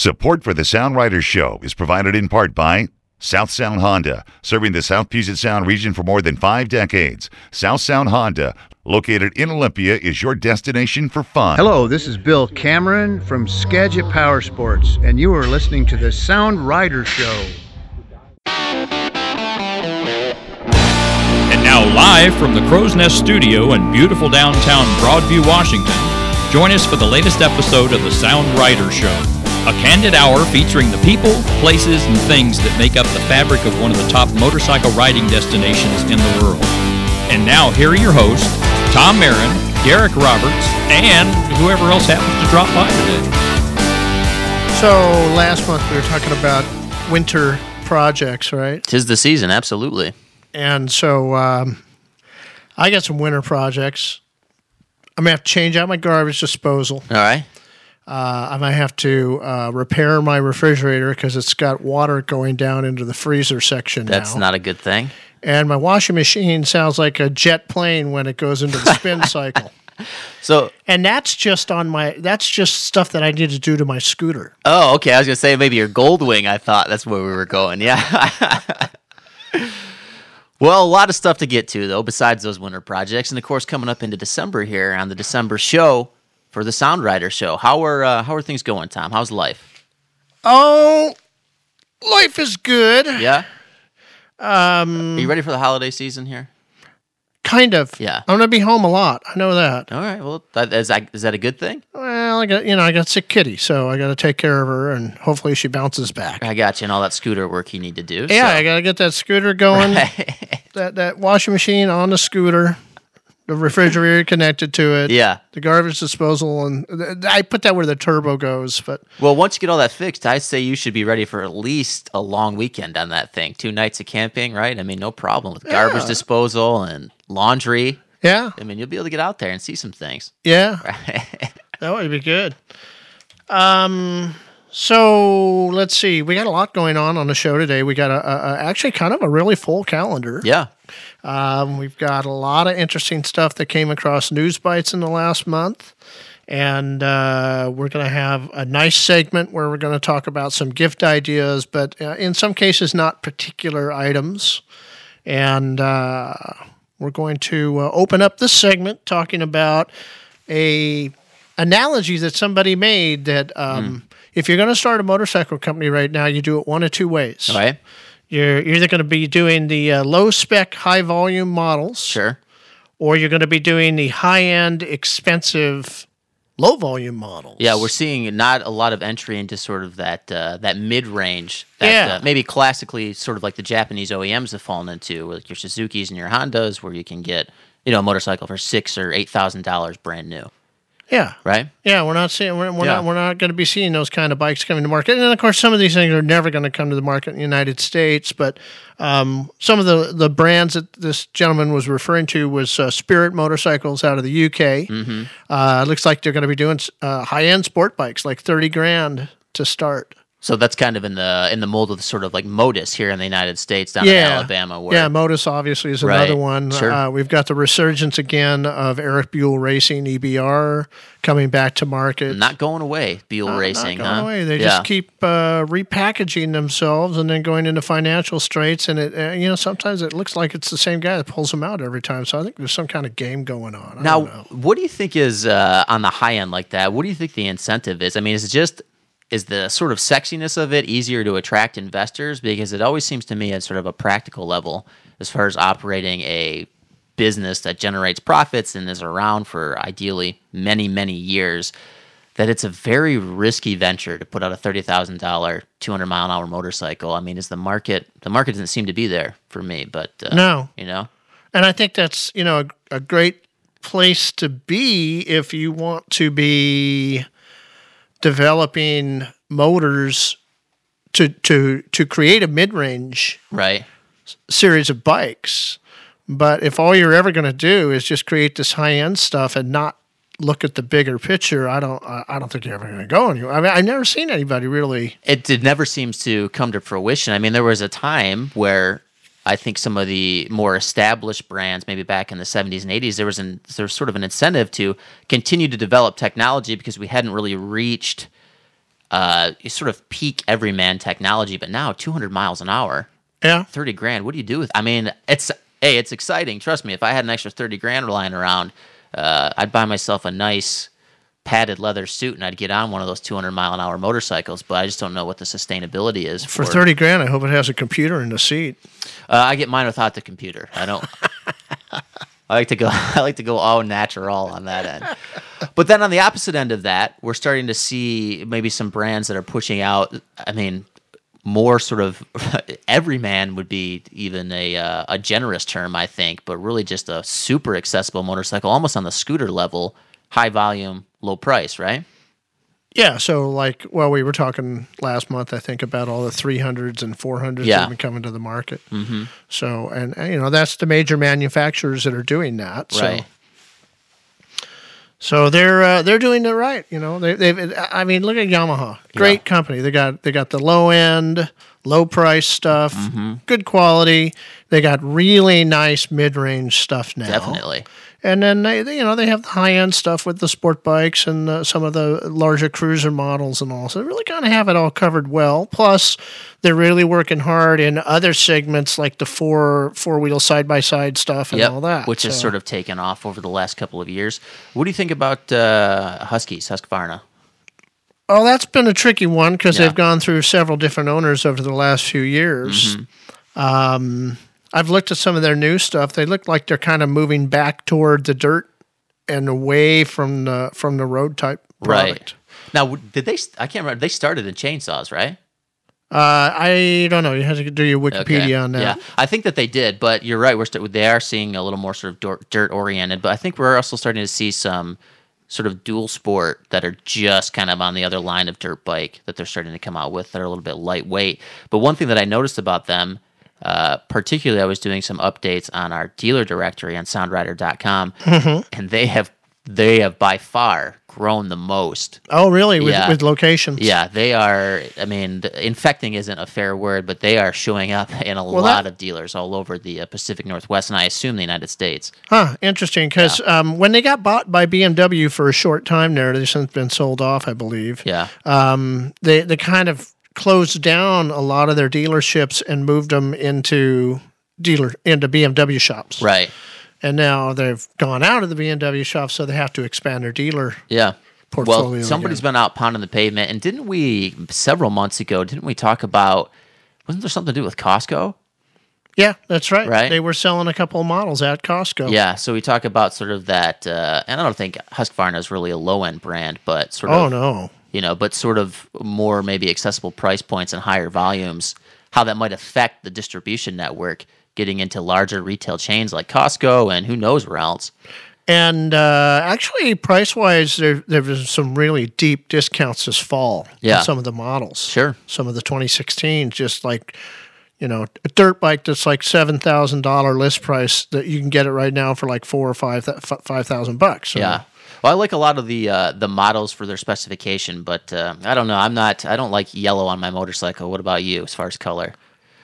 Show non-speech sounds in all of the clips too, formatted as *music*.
Support for the Sound Riders Show is provided in part by South Sound Honda, serving the South Puget Sound region for more than five decades. South Sound Honda, located in Olympia, is your destination for fun. Hello, this is Bill Cameron from Skagit Power Sports, and you are listening to the Sound Rider Show. And now, live from the Crow's Nest Studio in beautiful downtown Broadview, Washington, join us for the latest episode of the Sound Rider Show. A candid hour featuring the people, places, and things that make up the fabric of one of the top motorcycle riding destinations in the world. And now, here are your hosts, Tom Mehren, Derek Roberts, and whoever else happens to drop by today. So last month we were talking about winter projects, right? Tis the season, absolutely. And so um, I got some winter projects. I'm gonna have to change out my garbage disposal. All right. Uh, I might have to uh, repair my refrigerator because it's got water going down into the freezer section That's now. not a good thing. and my washing machine sounds like a jet plane when it goes into the spin *laughs* cycle. So, And that's just on my. That's just stuff that I need to do to my scooter. oh, okay. I was gonna say maybe your Goldwing. I thought that's where we were going. Yeah. *laughs* well, a lot of stuff to get to though, besides those winter projects, and of course, coming up into December here on the December show for the Sound Rider show. How are uh, how are things going, Tom? How's life? Oh, life is good. Yeah. Um. Are you ready for the holiday season here? Kind of. Yeah. I'm gonna be home a lot. I know that. All right. Well, that, is that is that a good thing? Well, I got you know I got sick kitty, so I got to take care of her, and hopefully she bounces back. I got you, and all that scooter work you need to do. Yeah, so- I got to get that scooter going. *laughs* that that washing machine on the scooter, the refrigerator connected to it. yeah. The garbage disposal, and I put that where the turbo goes. But Well, once you get all that fixed, I say you should be ready for at least a long weekend on that thing. Two nights of camping, right? I mean, no problem with garbage Yeah. disposal and laundry. yeah, I mean, you'll be able to get out there and see some things. yeah, *laughs* that would be good. Um. So let's see. We got a lot going on on the show today. We got a, a, a actually kind of a really full calendar. yeah. Um, we've got a lot of interesting stuff that came across News Bites in the last month. And uh, we're going to have a nice segment where we're going to talk about some gift ideas, but uh, in some cases, not particular items. And uh, we're going to uh, open up this segment talking about a analogy that somebody made that um, if you're going to start a motorcycle company right now, you do it one of two ways. Right. You're you're either going to be doing the uh, low spec, high volume models, Sure. or you're going to be doing the high end, expensive, low volume models. Yeah, we're seeing not a lot of entry into sort of that uh, that mid range that Yeah. uh, maybe classically sort of like the Japanese OEMs have fallen into, like your Suzuki's and your Hondas, where you can get you know a motorcycle for six or eight thousand dollars brand new, yeah, right? yeah. We're not seeing we're, we're Yeah. not we're not going to be seeing those kind of bikes coming to market. And then, of course, some of these things are never going to come to the market in the United States. But um, some of the the brands that this gentleman was referring to was uh, Spirit Motorcycles out of the UK. Mm-hmm. Uh, it looks like they're going to be doing uh, high end sport bikes, like thirty grand to start. So that's kind of in the in the mold of sort of like Motus here in the United States, down in Alabama. Where Yeah, Motus obviously is Right. another one. Sure. Uh, we've got the resurgence again of Eric Buell Racing EBR coming back to market. not going away, Buell Not- Racing, not going huh? away. They yeah. just keep uh, repackaging themselves and then going into financial straits. And it, uh, you know, sometimes it looks like it's the same guy that pulls them out every time. So I think there's some kind of game going on. I Now, don't know. what do you think is uh, on the high end like that? What do you think the incentive is? I mean, is it just is the sort of sexiness of it easier to attract investors? Because it always seems to me at sort of a practical level, as far as operating a business that generates profits and is around for ideally many many years, that it's a very risky venture to put out a thirty thousand dollar, two hundred mile an hour motorcycle. I mean, is the market the market doesn't seem to be there for me, but uh, No. you know, And I think that's you know a, a great place to be if you want to be developing motors to to to create a mid range right? series of bikes. But if all you're ever going to do is just create this high end stuff and not look at the bigger picture, I don't I I don't think you're ever going to go anywhere. I mean, I've never seen anybody really. it did never seems to come to fruition. I mean, there was a time where I think some of the more established brands, maybe back in the 70s and 80s, there was an there was sort of an incentive to continue to develop technology because we hadn't really reached uh, sort of peak everyman technology, but now 200 miles an hour, Yeah. 30 grand. What do you do with? I mean, it's hey, it's exciting. Trust me. If I had an extra 30 grand lying around, uh, I'd buy myself a nice padded leather suit and I'd get on one of those 200 mile an hour motorcycles. But I just don't know what the sustainability is For 30 grand, I hope it has a computer in the seat. Uh, I get mine without the computer. I don't. *laughs* I like to go. *laughs* I like to go all natural on that end. But then on the opposite end of that, we're starting to see maybe some brands that are pushing out. I mean, more sort of *laughs* everyman would be even a uh, a generous term, I think, but really just a super accessible motorcycle, almost on the scooter level, high volume, low price, right? Yeah, so like, well, we were talking last month, I think, about all the 300s and 400s that have been coming to the market. Mm-hmm. So, and, and, you know, that's the major manufacturers that are doing that. So, Right. so they're uh, they're doing it right. You know, they, they've. I mean, look at Yamaha, great company. They got they got the low end, low price stuff, Mm-hmm. good quality. They got really nice mid range stuff now. Definitely. And then they, they, you know, they have the high end stuff with the sport bikes and uh, some of the larger cruiser models and all. So they really kind of have it all covered well. Plus, they're really working hard in other segments like the four four wheel side by side stuff and Yep, all that. which has sort of taken off over the last couple of years. What do you think about uh, Huskies, Husqvarna? Oh, that's been a tricky one because Yeah. they've gone through several different owners over the last few years. Mm-hmm. Um, I've looked at some of their new stuff. They look like they're kind of moving back toward the dirt and away from the from the road type product. Now, did they? I can't remember. They started in chainsaws, right? Uh, I don't know. You have to do your Wikipedia Okay. on that. Yeah, I think that they did, but you're right. We're st- they are seeing a little more sort of dirt oriented, but I think we're also starting to see some sort of dual sport that are just kind of on the other line of dirt bike that they're starting to come out with that are a little bit lightweight. But one thing that I noticed about them, uh, particularly, I was doing some updates on our dealer directory on SoundRider.com, Mm-hmm. and they have they have by far grown the most Oh, really? With, Yeah. with locations? yeah, they are. I mean, infecting isn't a fair word, but they are showing up in a Well, lot that- of dealers all over the uh, Pacific Northwest, and I assume the United States. Huh. Interesting. Because um, when they got bought by BMW for a short time there, they've since been sold off, I believe. Yeah, Um, they they kind of closed down a lot of their dealerships and moved them into dealer into BMW shops. right. And now they've gone out of the BMW shops, so they have to expand their dealer. Yeah. Portfolio well, somebody's again. been out pounding the pavement, and didn't we several months ago? Didn't we talk about? Wasn't there something to do with Costco? Yeah, that's right. Right. They were selling a couple of models at Costco. Yeah. So we talk about sort of that, uh, and I don't think Husqvarna is really a low end brand, but sort of. Oh no. You know, but sort of more maybe accessible price points and higher volumes, how that might affect the distribution network getting into larger retail chains like Costco and who knows where else. And uh, actually, price wise, there there was some really deep discounts this fall. Yeah. some of the models. Sure. Some of the 2016s, just like you know, a dirt bike that's like seven thousand dollar list price that you can get it right now for like four or five five thousand bucks. So, Yeah. Well, I like a lot of the uh, the models for their specification, but uh, I don't know. I'm not. I don't like yellow on my motorcycle. What about you, as far as color?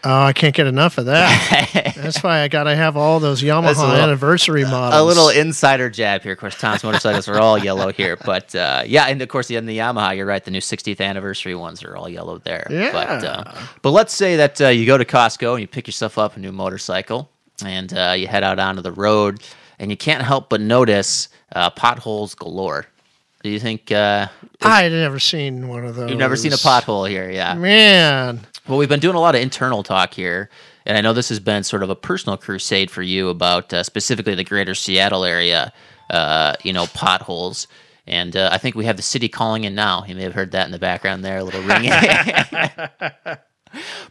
Oh, I can't get enough of that. *laughs* That's why I got to have all those Yamaha little- anniversary models. A little insider jab here. Of course, Tom's motorcycles are all yellow here, but uh, yeah, and of course, the, the Yamaha, you're right. The new 60th anniversary ones are all yellow there. But, uh, but let's say that uh, you go to Costco and you pick yourself up a new motorcycle and uh, you head out onto the road, and you can't help but notice uh, potholes galore. Do you think uh, I'd never seen one of those. you've never seen a pothole here? Yeah. Man, Well, we've been doing a lot of internal talk here, and I know this has been sort of a personal crusade for you about uh, specifically the greater Seattle area, uh, you know, potholes. And uh, I think we have the city calling in now. You may have heard that in the background there, a little ringing. *laughs* *laughs*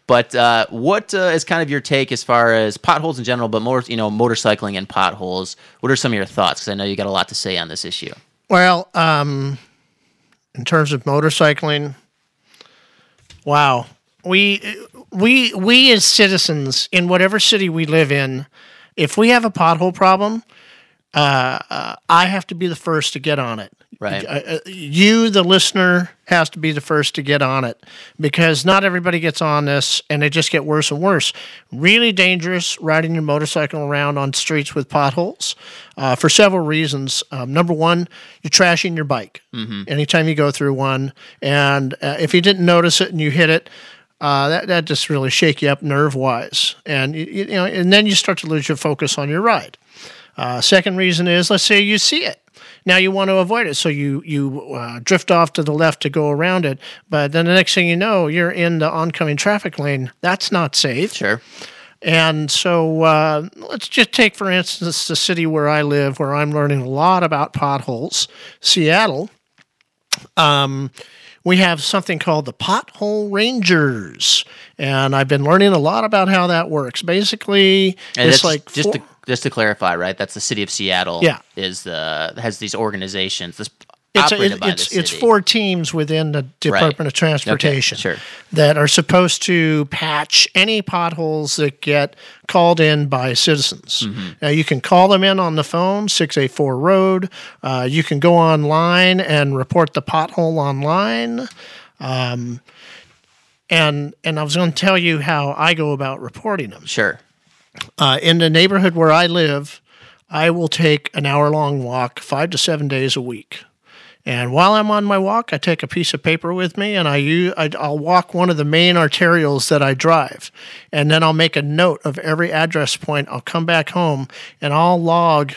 but uh, what uh, is kind of your take as far as potholes in general, but more, you know, motorcycling and potholes? What are some of your thoughts? Because I know you got a lot to say on this issue. Well, um, in terms of motorcycling, wow, we we we as citizens in whatever city we live in, if we have a pothole problem, uh, uh, I have to be the first to get on it. Right. Uh, you, the listener, has to be the first to get on it because not everybody gets on this, and it just get worse and worse. Really dangerous riding your motorcycle around on streets with potholes uh, for several reasons. Um, number one, you're trashing your bike anytime you go through one, and uh, if you didn't notice it and you hit it. Uh, that that just really shake you up nerve wise, and you, you know, and then you start to lose your focus on your ride. Uh, second reason is, let's say you see it. Now you want to avoid it, so you you uh, drift off to the left to go around it. But then the next thing you know, you're in the oncoming traffic lane. That's not safe. Sure. And so uh, let's just take, for instance, the city where I live, where I'm learning a lot about potholes, Seattle. Um, we have something called the Pothole Rangers, and I've been learning a lot about how that works. Basically, And it's like just four- to just to clarify, right? That's the city of Seattle. Yeah. is the has these organizations. This it's a, it- by it's it's four teams within the Department of Transportation sure. that are supposed to patch any potholes that get called in by citizens. Mm-hmm. Now you can call them in on the phone, six eight four road. Uh, you can go online and report the pothole online. Um, and and I was going to tell you how I go about reporting them. Sure. Uh, in the neighborhood where I live, I will take an hour long walk five to seven days a week. And while I'm on my walk, I take a piece of paper with me and I use, I, I'll walk one of the main arterials that I drive. And then I'll make a note of every address point. I'll come back home and I'll log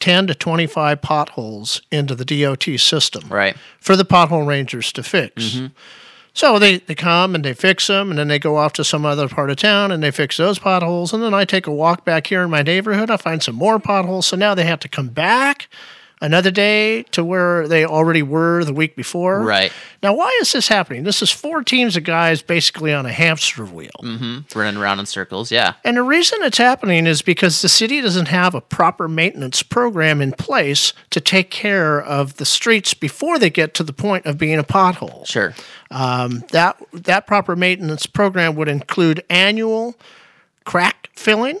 10 to 25 potholes into the DOT system Right. for the pothole rangers to fix. So they, they come and they fix them, and then they go off to some other part of town and they fix those potholes. And then I take a walk back here in my neighborhood. I find some more potholes. So now they have to come back another day to where they already were the week before. Right. Now, why is this happening? This is four teams of guys basically on a hamster wheel. Running around in circles. Yeah. And the reason it's happening is because the city doesn't have a proper maintenance program in place to take care of the streets before they get to the point of being a pothole. Sure. Um, that that proper maintenance program would include annual crack filling.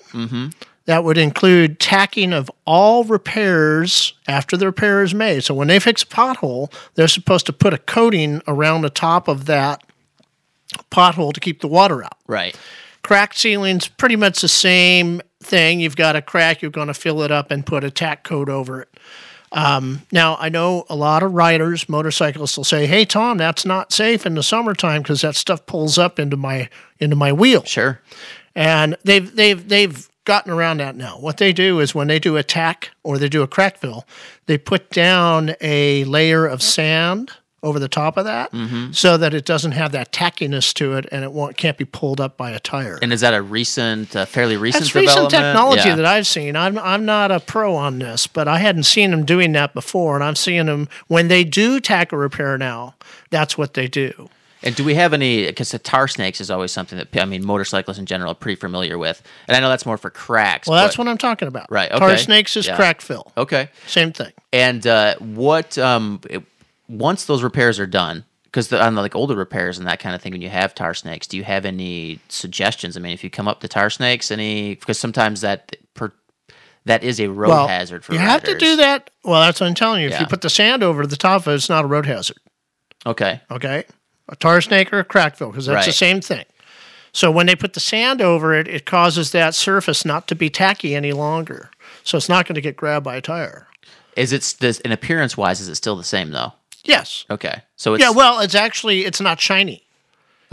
That would include tacking of all repairs after the repair is made. So when they fix a pothole, they're supposed to put a coating around the top of that pothole to keep the water out. Right. Crack sealing's pretty much the same thing. You've got a crack, you're going to fill it up and put a tack coat over it. Um, now, I know a lot of riders, motorcyclists will say, "Hey, Tom, that's not safe in the summertime because that stuff pulls up into my into my wheel." Sure. And they've they've they've gotten around that now. What they do is when they do a tack or they do a crack fill, they put down a layer of sand over the top of that so that it doesn't have that tackiness to it and it won't can't be pulled up by a tire. And is that a recent, uh, fairly recent That's recent technology Yeah. that I've seen. I'm I'm not a pro on this, but I hadn't seen them doing that before, and I'm seeing them when they do tack a repair now. That's what they do. And do we have any? Because the tar snakes is always something that I mean, motorcyclists in general are pretty familiar with, and I know that's more for cracks. Well, that's but- what I'm talking about. Right, Okay. Tar snakes is Yeah. crack fill. Okay. Same thing. And uh, what um, it- once those repairs are done, because on the like older repairs and that kind of thing, when you have tar snakes, do you have any suggestions? I mean, if you come up to tar snakes, any because sometimes that per, that is a road well, hazard for you have to do that. Well, that's what I'm telling you. If you put the sand over the top of it, it's not a road hazard. Okay. Okay, a tar snake or a crack fill because that's the same thing. So when they put the sand over it, it causes that surface not to be tacky any longer. So it's not going to get grabbed by a tire. Is it this in appearance wise? Is it still the same though? Yes. Okay. So it's Yeah. Well, it's actually it's not shiny.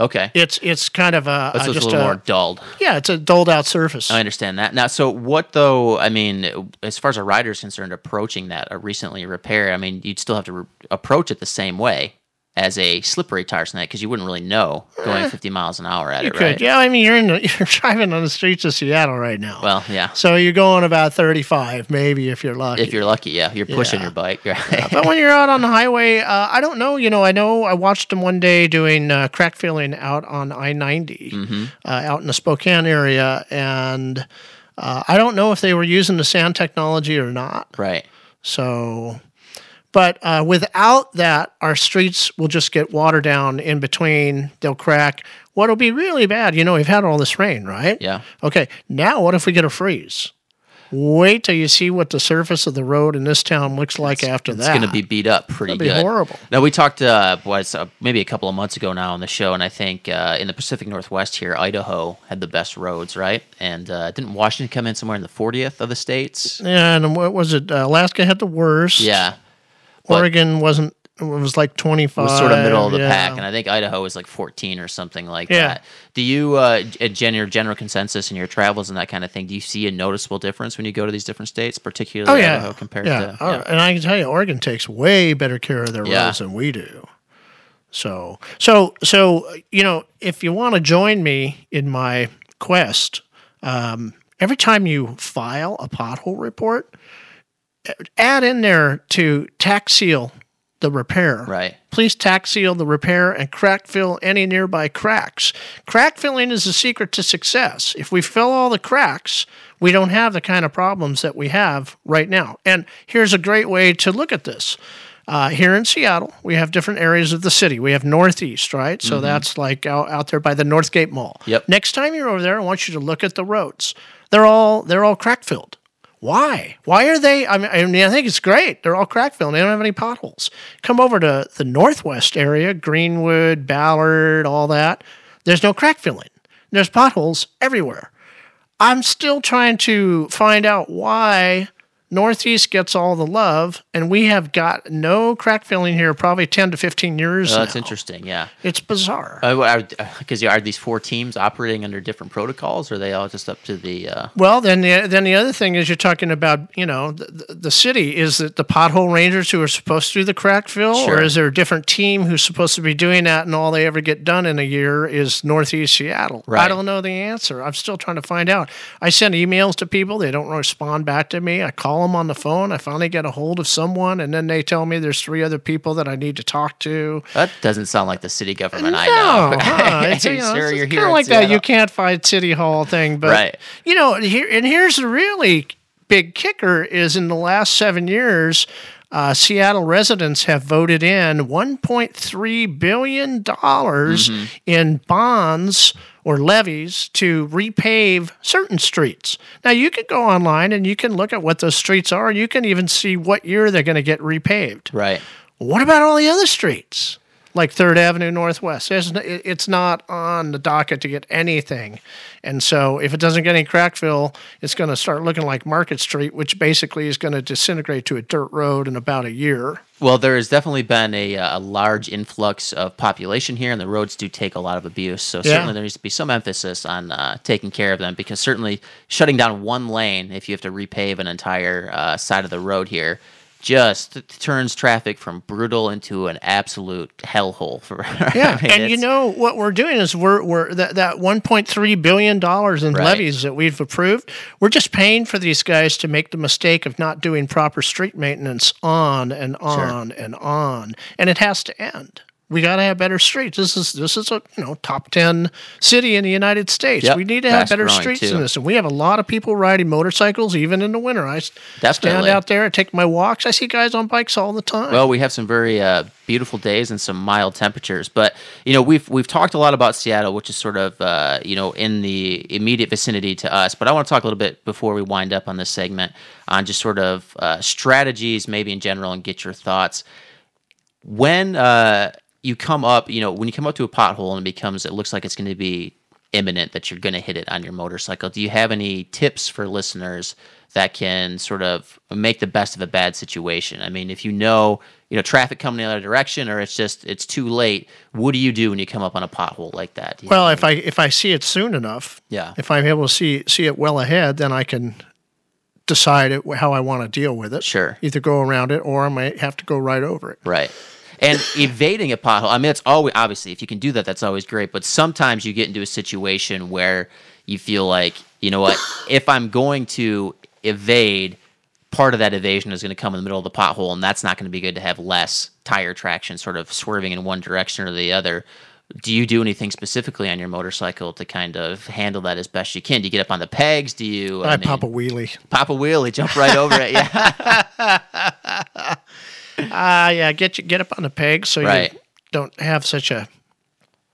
okay. It's it's kind of a, just a little a more dulled. yeah. It's a dulled out surface. I understand that. Now, so what though? I mean, as far as a rider is concerned, approaching that a recently repaired, I mean, you'd still have to re- approach it the same way as a slippery tar snake because you wouldn't really know going 50 miles an hour at you it, could. right? Yeah. I mean, you're in the, *laughs* you're driving on the streets of Seattle right now. Well, yeah. so you're going about 35, maybe if you're lucky. If you're lucky, yeah, you're pushing Yeah. your bike, *laughs* right? but when you're out on the highway, uh, I don't know. You know, I know I watched them one day doing uh, crack filling out on I 90, Mm-hmm. uh, out in the Spokane area. And uh, I don't know if they were using the sand technology or not. right. So, but uh, without that, our streets will just get watered down in between. They'll crack. What'll be really bad, you know, we've had all this rain, right? Yeah. Okay. Now, what if we get a freeze? Wait till you see what the surface of the road in this town looks like after It's that. It's going to be beat up pretty That'd be good. horrible. Now we talked uh, was uh, maybe a couple of months ago now on the show, and I think uh, in the Pacific Northwest here, Idaho had the best roads, right? And uh, didn't Washington come in somewhere in the 40th of the states? Yeah, and what was it? Uh, Alaska had the worst. Yeah, but- Oregon wasn't. It was like twenty it five. was sort of middle of the yeah. pack, and I think Idaho was like 14 or something like Yeah. that. Do you, uh, gen- your general consensus in your travels and that kind of thing, do you see a noticeable difference when you go to these different states, particularly Oh yeah, Idaho compared yeah. to? Oh, and I can tell you, Oregon takes way better care of their Yeah. roads than we do. So, so, so you know, if you want to join me in my quest, um, every time you file a pothole report, add in there to tack seal the repair. Right. Please tack seal the repair and crack fill any nearby cracks. Crack filling is the secret to success. If we fill all the cracks, we don't have the kind of problems that we have right now. And here's a great way to look at this. Uh, here in Seattle, we have different areas of the city. We have Northeast, right? So that's like out, out there by the Northgate Mall. Yep. Next time you're over there, I want you to look at the roads. They're all they're all crack filled. Why? Why are they? I mean, I mean, I think it's great. They're all crack filled. They don't have any potholes. Come over to the northwest area, Greenwood, Ballard, all that. There's no crack filling. There's potholes everywhere. I'm still trying to find out why Northeast gets all the love, and we have got no crack filling here probably 10 to 15 years Oh, that's now. interesting. Yeah. It's bizarre. Because are these four teams operating under different protocols, or are they all just up to the? Uh, Well, then the then the other thing is you're talking about you know the, the, city is it the pothole rangers who are supposed to do the crack fill, Sure. or is there a different team who's supposed to be doing that, and all they ever get done in a year is Northeast Seattle? I don't know the answer. I'm still trying to find out. I send emails to people; they don't respond back to me. I call them on the phone. I finally get a hold of someone, and then they tell me there's three other people that I need to talk to. that doesn't sound like the city government. I know. *laughs* huh, it's, you know, sure, it's kind of like that. You can't find city hall thing, but Right. you know, here and here's the really big kicker: is in the last seven years. Uh, Seattle residents have voted in 1.3 billion dollars Mm-hmm. in bonds or levies to repave certain streets. Now you can go online and you can look at what those streets are. You can even see what year they're going to get repaved. Right. What about all the other streets? Like Third Avenue Northwest, There's n- it- it's not on the docket to get anything, and so if it doesn't get any crack fill, it's going to start looking like Market Street, which basically is going to disintegrate to a dirt road in about a year. Well, there has definitely been a, uh, a large influx of population here, and the roads do take a lot of abuse. So Yeah. certainly there needs to be some emphasis on uh, taking care of them, because certainly shutting down one lane if you have to repave an entire uh, side of the road here just turns traffic from brutal into an absolute hellhole. For *laughs* Yeah, I mean, and you know what we're doing is we're we're that that 1.3 billion dollars in Right. levies that we've approved. We're just paying for these guys to make the mistake of not doing proper street maintenance on and on and on, and it has to end. We got to have better streets. This is this is a you know top ten city in the United States. Yep, We need to have fast better streets too. in this, and we have a lot of people riding motorcycles even in the winter. I s- stand out there, I take my walks. I see guys on bikes all the time. Well, we have some very uh, beautiful days and some mild temperatures, but you know we've we've talked a lot about Seattle, which is sort of uh, you know in the immediate vicinity to us. But I want to talk a little bit before we wind up on this segment on just sort of uh, strategies, maybe in general, and get your thoughts when uh, you come up. You know, when you come up to a pothole and it becomes, it looks like it's going to be imminent that you're going to hit it on your motorcycle. Do you have any tips for listeners that can sort of make the best of a bad situation? I mean, if you know, you know, traffic coming the other direction or it's just it's too late, what do you do when you come up on a pothole like that? Well, if I if I see it soon enough, Yeah. if I'm able to see see it well ahead, then I can decide it, how I want to deal with it. Sure. Either go around it, or I might have to go right over it. Right. And evading a pothole, I mean, it's always obviously if you can do that, that's always great. But sometimes you get into a situation where you feel like, you know what, if I'm going to evade, part of that evasion is going to come in the middle of the pothole, and that's not going to be good to have less tire traction sort of swerving in one direction or the other. Do you do anything specifically on your motorcycle to kind of handle that as best you can? Do you get up on the pegs? Do you I, mean, pop a wheelie. pop a wheelie, jump right over it? Yeah. *laughs* Ah, yeah, get you get up on the pegs so Right. you don't have such a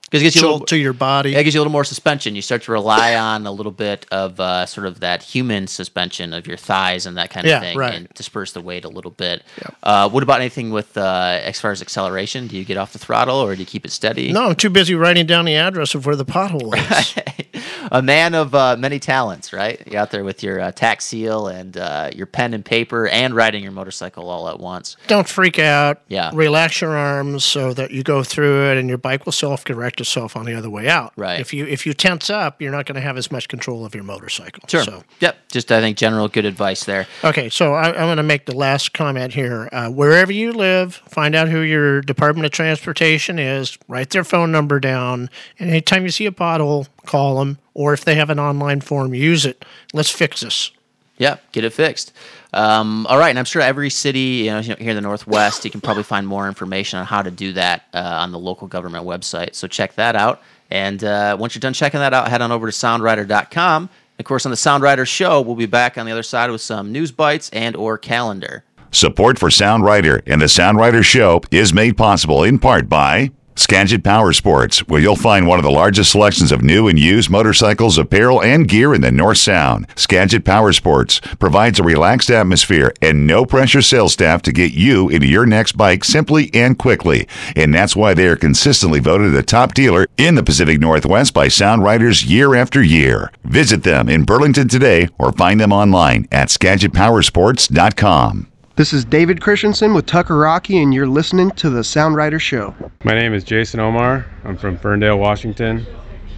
Because it gives you a little, to your body. yeah, it gives you a little more suspension. You start to rely on a little bit of uh, sort of that human suspension of your thighs and that kind of Yeah, thing, right. and disperse the weight a little bit. Uh, what about anything with uh, as far as acceleration? Do you get off the throttle or do you keep it steady? no, I'm too busy writing down the address of where the pothole is. *laughs* a man of uh, many talents, right? You're out there with your uh, tack seal and uh, your pen and paper and riding your motorcycle all at once. Don't freak out. Yeah. Relax your arms so that you go through it, and your bike will self-correct itself on the other way out. Right. If you if you tense up, you're not going to have as much control of your motorcycle. So. Yep. Just I think general good advice there. Okay, so I, I'm going to make the last comment here. Uh, wherever you live, find out who your Department of Transportation is, write their phone number down, and anytime you see a pothole, call them. Or if they have an online form, use it. Let's fix this. Yeah, get it fixed. Um, all right, and I'm sure every city, you know, here in the Northwest, you can probably find more information on how to do that uh, on the local government website. So check that out. And uh, once you're done checking that out, head on over to soundrider.com. Of course, on the Sound Rider Show, we'll be back on the other side with some news bites and or calendar. Support for Sound Rider and the Sound Rider Show is made possible in part by Skagit Power Sports, where you'll find one of the largest selections of new and used motorcycles, apparel, and gear in the North Sound. Skagit Power Sports provides a relaxed atmosphere and no pressure sales staff to get you into your next bike simply and quickly. And that's why they are consistently voted the top dealer in the Pacific Northwest by Sound Riders year after year. Visit them in Burlington today or find them online at SkagitPowersports.com. This is David Christensen with Tucker Rocky, and you're listening to the Sound Rider Show. My name is Jason Omar. I'm from Ferndale, Washington,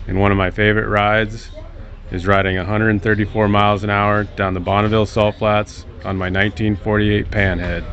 and one of my favorite rides is riding 134 miles an hour down the Bonneville Salt Flats on my 1948 Panhead.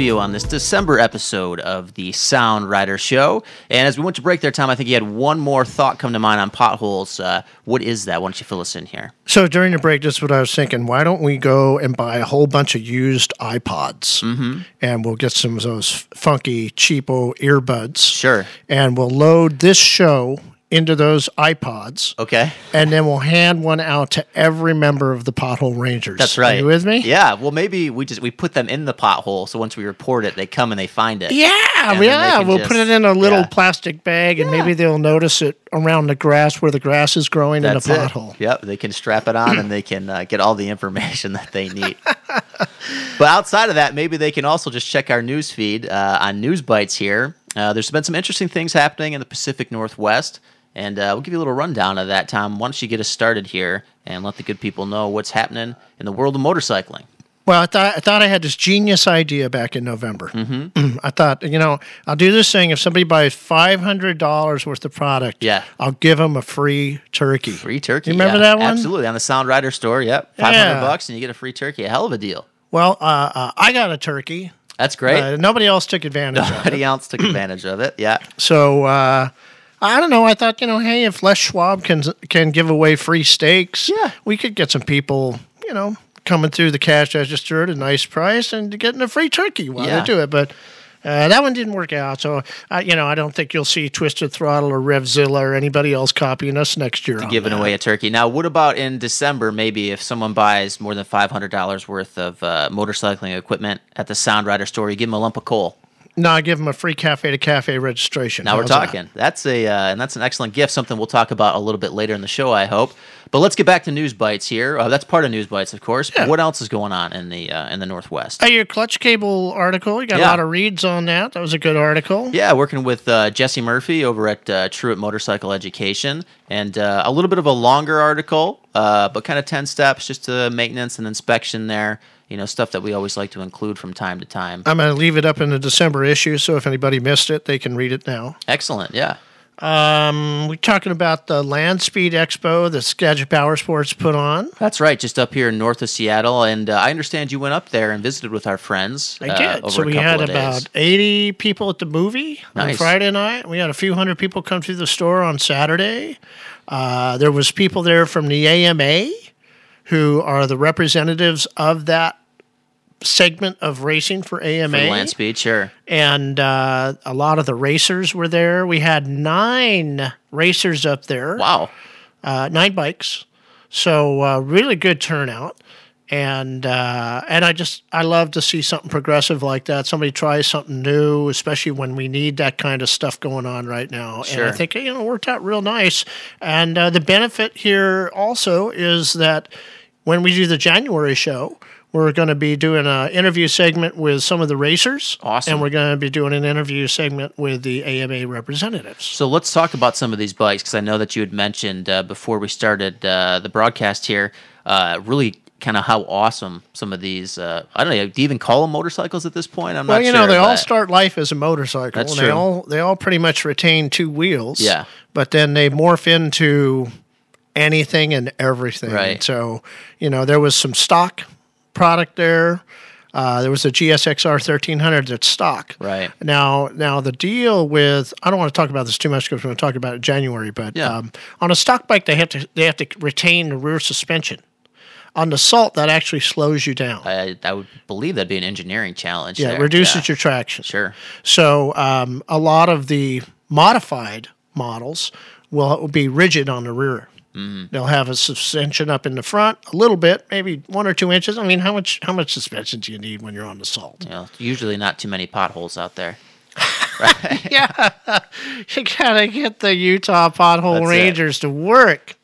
Studio on this December episode of the Sound Rider Show. And as we went to break there, Tom, I think you had one more thought come to mind on potholes. Uh, what is that? Why don't you fill us in here? So during the break, this is what I was thinking. Why don't we go and buy a whole bunch of used iPods, mm-hmm. and we'll get some of those funky cheapo earbuds. Sure. And we'll load this show into those iPods, Okay. and then we'll hand one out to every member of the Pothole Rangers. That's Are right. you with me? Yeah. Well, maybe we just we put them in the pothole, so once we report it, they come and they find it. Yeah, And yeah. We'll just- put it in a little yeah. plastic bag, and maybe they'll notice it around the grass where the grass is growing That's in it. pothole. Yep, they can strap it on and they can uh, get all the information *laughs* that they need. but outside of that, maybe they can also just check our news feed uh, on News Bites here. Uh, there's been some interesting things happening in the Pacific Northwest, and uh, we'll give you a little rundown of that. Tom, why don't you get us started here and let the good people know what's happening in the world of motorcycling? Well, I thought I thought I had this genius idea back in November. Mm-hmm. *clears throat* I thought, you know, I'll do this thing. If somebody buys five hundred dollars worth of product, Yeah. I'll give them a free turkey. Free turkey. You remember yeah, that one? Absolutely. On the Sound Rider store. Yep. 500 Yeah. bucks and you get a free turkey. A hell of a deal. Well, uh, uh, I got a turkey. That's great. Uh, nobody else took advantage of it. Nobody else took advantage of it. Yeah. So uh, I don't know. I thought, you know, hey, if Les Schwab can can give away free steaks, Yeah. we could get some people, you know, coming through the cash register at a nice price and getting a free turkey while Yeah. they do it. But uh, that one didn't work out. So, uh, you know, I don't think you'll see Twisted Throttle or Revzilla or anybody else copying us next year. on giving that. away a turkey. Now, what about in December? Maybe if someone buys more than five hundred dollars worth of uh, motorcycling equipment at the Sound Rider store, you give them a lump of coal. No, I give them a free cafe to cafe registration. Now we're How's that? talking. That's a uh, and that's an excellent gift. Something we'll talk about a little bit later in the show, I hope. But let's get back to news bites here. Uh, that's part of news bites, of course. But Yeah. what else is going on in the uh, in the Northwest? Hey, your clutch cable article, you got Yeah. a lot of reads on that. That was a good article. Yeah, working with uh, Jesse Murphy over at uh, Truett Motorcycle Education, and uh, a little bit of a longer article, uh, but kind of ten steps just to maintenance and inspection there. You know, stuff that we always like to include from time to time. I'm going to leave it up in the December issue, so if anybody missed it, they can read it now. Excellent, yeah. Um, we're talking about the Land Speed Expo that Skagit Power Sports put on. That's right, just up here north of Seattle. And uh, I understand you went up there and visited with our friends. I uh, did. over so we had about 80 people at the movie on Friday night. We had a few hundred people come through the store on Saturday. Uh, there was people there from the AMA who are the representatives of that segment of racing for AMA. for land speed, sure. and uh, a lot of the racers were there. We had nine racers up there Wow. uh, nine bikes. So uh, really good turnout, and uh, and I just I love to see something progressive like that. Somebody tries something new, especially when we need that kind of stuff going on right now. Sure. And I think you know it worked out real nice. And uh, the benefit here also is that when we do the January show. We're going to be doing an interview segment with some of the racers. Awesome. And we're going to be doing an interview segment with the AMA representatives. So let's talk about some of these bikes because I know that you had mentioned uh, before we started uh, the broadcast here, uh, really kind of how awesome some of these. Uh, I don't know. Do you even call them motorcycles at this point? I'm Well, not you sure. know, they all start life as a motorcycle. That's and They all they all pretty much retain two wheels. Yeah. But then they morph into anything and everything. Right. So, you know, there was some stock product there. Uh, there was a GSXR 1300 that's stock. Right. Now, now the deal with I don't want to talk about this too much because we're going to talk about it in January. But Yeah. um, on a stock bike, they have to they have to retain the rear suspension. On the salt, that actually slows you down. I, I would believe that'd be an engineering challenge. yeah, it there. reduces Yeah. your traction. Sure. So um, a lot of the modified models will be rigid on the rear. Mm-hmm. They'll have a suspension up in the front, a little bit, maybe one or two inches. I mean, how much how much suspension do you need when you're on the salt? You know, usually not too many potholes out there. *laughs* yeah, *laughs* you gotta get the Utah Pothole That's it. Rangers to work.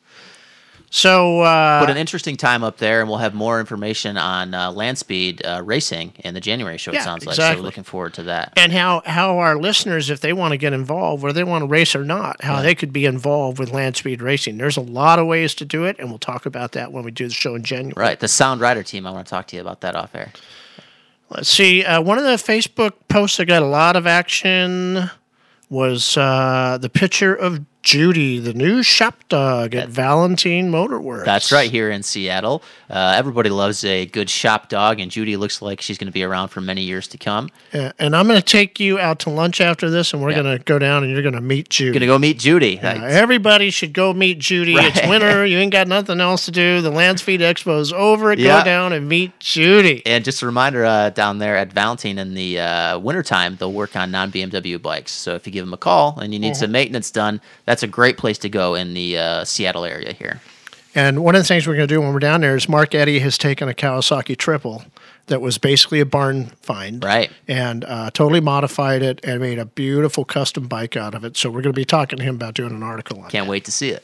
So, uh, But an interesting time up there, and we'll have more information on uh, land speed uh, racing in the January show. Yeah, it sounds like so. exactly. We're looking forward to that. and how how our listeners, if they want to get involved, whether they want to race or not, how they could be involved with land speed racing. There's a lot of ways to do it, and we'll talk about that when we do the show in January. Right, the Sound Rider team. I want to talk to you about that off air. Let's see. Uh, one of the Facebook posts that got a lot of action was uh, the picture of Judy, the new shop dog at Valentine Motorworks. That's right, here in Seattle. Uh, everybody loves a good shop dog, and Judy looks like she's going to be around for many years to come. Uh, and I'm going to take you out to lunch after this, and we're Yeah. going to go down and you're going to meet Judy. You're going to go meet Judy. Uh, everybody should go meet Judy. It's winter. *laughs* You ain't got nothing else to do. The Land Speed Expo is over. Yeah. Go down and meet Judy. And just a reminder, uh, down there at Valentine in the uh, wintertime, they'll work on non BMW bikes. So if you give them a call and you need some maintenance done, that's a great place to go in the uh, Seattle area here. And one of the things we're going to do when we're down there is Mark Eddy has taken a Kawasaki Triple that was basically a barn find. Right. And uh, totally modified it and made a beautiful custom bike out of it. So we're going to be talking to him about doing an article on it. Can't wait to see it.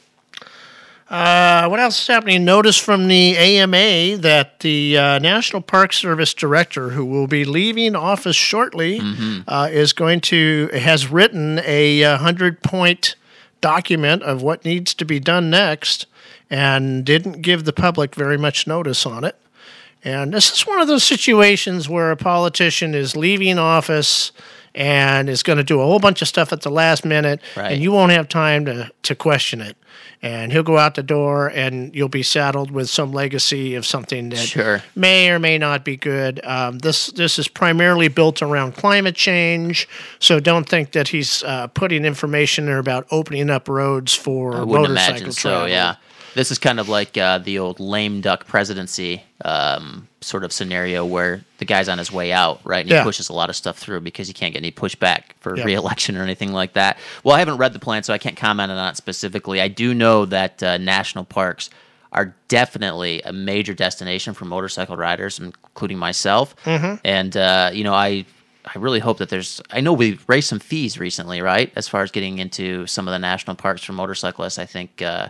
Uh, what else is happening? Notice from the AMA that the uh, National Park Service director, who will be leaving office shortly, uh, is going to has written a uh, hundred point document of what needs to be done next, and didn't give the public very much notice on it. And this is one of those situations where a politician is leaving office and is going to do a whole bunch of stuff at the last minute, Right. and you won't have time to, to question it. And he'll go out the door, and you'll be saddled with some legacy of something that Sure. may or may not be good. Um, this this is primarily built around climate change, so don't think that he's uh, putting information there about opening up roads for I motorcycle imagine travel. so. Yeah, this is kind of like uh, the old lame duck presidency um, sort of scenario where the guy's on his way out, right? And he Yeah. pushes a lot of stuff through because he can't get any pushback for Yeah. reelection or anything like that. Well, I haven't read the plan, so I can't comment on it specifically. I do know that uh, national parks are definitely a major destination for motorcycle riders, including myself. Mm-hmm. And uh, you know, I I really hope that there's. I know we raised some fees recently, right? As far as getting into some of the national parks for motorcyclists, I think uh,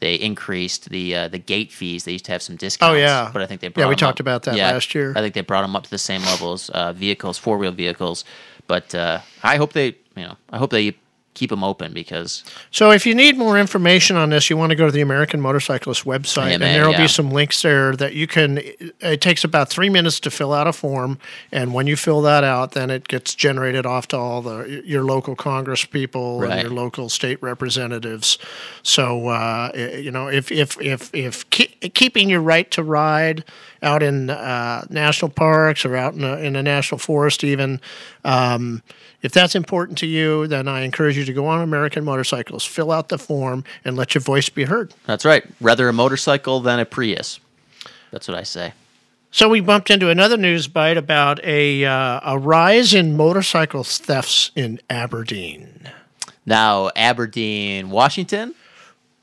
they increased the uh, the gate fees. They used to have some discounts. Oh, yeah. but I think they Yeah, brought we them talked up- about that yeah, last year. I think they brought them up to the same levels. uh, vehicles, four wheel vehicles. But uh, I hope they, you know, I hope they keep them open because So if you need more information on this, you want to go to the American Motorcyclist website, and there will yeah. be some links there that you can. It takes about three minutes to fill out a form, and when you fill that out, then it gets generated off to all the your local Congress people Right. and your local state representatives. So uh, you know, if if if if keep, keeping your right to ride out in uh, national parks or out in a, in a national forest, even. Um, if that's important to you, then I encourage you to go on American Motorcyclist, fill out the form, and let your voice be heard. that's right. Rather a motorcycle than a Prius. That's what I say. So we bumped into another news bite about a uh, a rise in motorcycle thefts in Aberdeen. Now Aberdeen, Washington.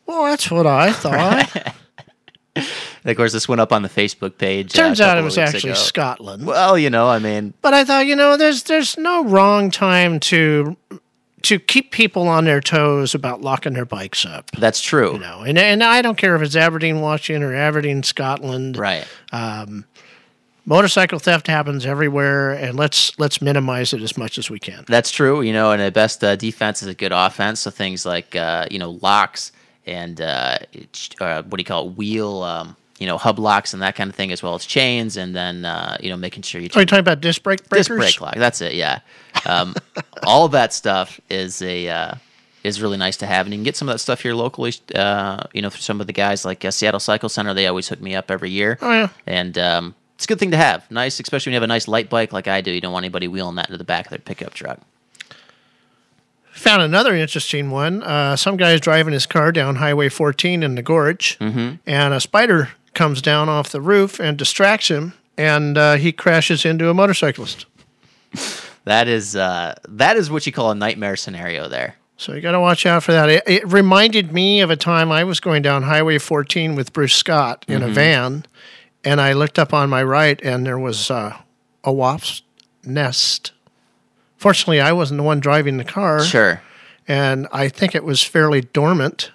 Well, that's what I *laughs* thought. And of course, this went up on the Facebook page. uh, Turns a out it was actually ago. Scotland. Well, you know, I mean, But I thought, you know, there's there's no wrong time to to keep people on their toes about locking their bikes up. that's true. You know, and and I don't care if it's Aberdeen, Washington, or Aberdeen, Scotland. Right. motorcycle theft happens everywhere and let's let's minimize it as much as we can That's true. You know, and the best uh, defense is a good offense. So things like uh, you know locks and uh, uh, what do you call it? Wheel, um, you know, hub locks and that kind of thing, as well as chains, and then uh, you know making sure you are you talking about disc brake breakers disc brake lock. That's it. Yeah. Um, *laughs* all of that stuff is a uh, is really nice to have, and you can get some of that stuff here locally. Uh, you know, for some of the guys like uh, Seattle Cycle Center, they always hook me up every year. Oh, yeah. And um, it's a good thing to have. Nice, especially when you have a nice light bike like I do. You don't want anybody wheeling that into the back of their pickup truck. found another interesting one uh, some guy's driving his car down highway 14 in the gorge Mm-hmm. and a spider comes down off the roof and distracts him and uh, he crashes into a motorcyclist That is uh, that is what you call a nightmare scenario there. so you got to watch out for that it, it reminded me of a time i was going down highway 14 with bruce scott in Mm-hmm. a van and i looked up on my right and there was uh, a wasp's nest fortunately i wasn't the one driving the car Sure. and I think it was fairly dormant,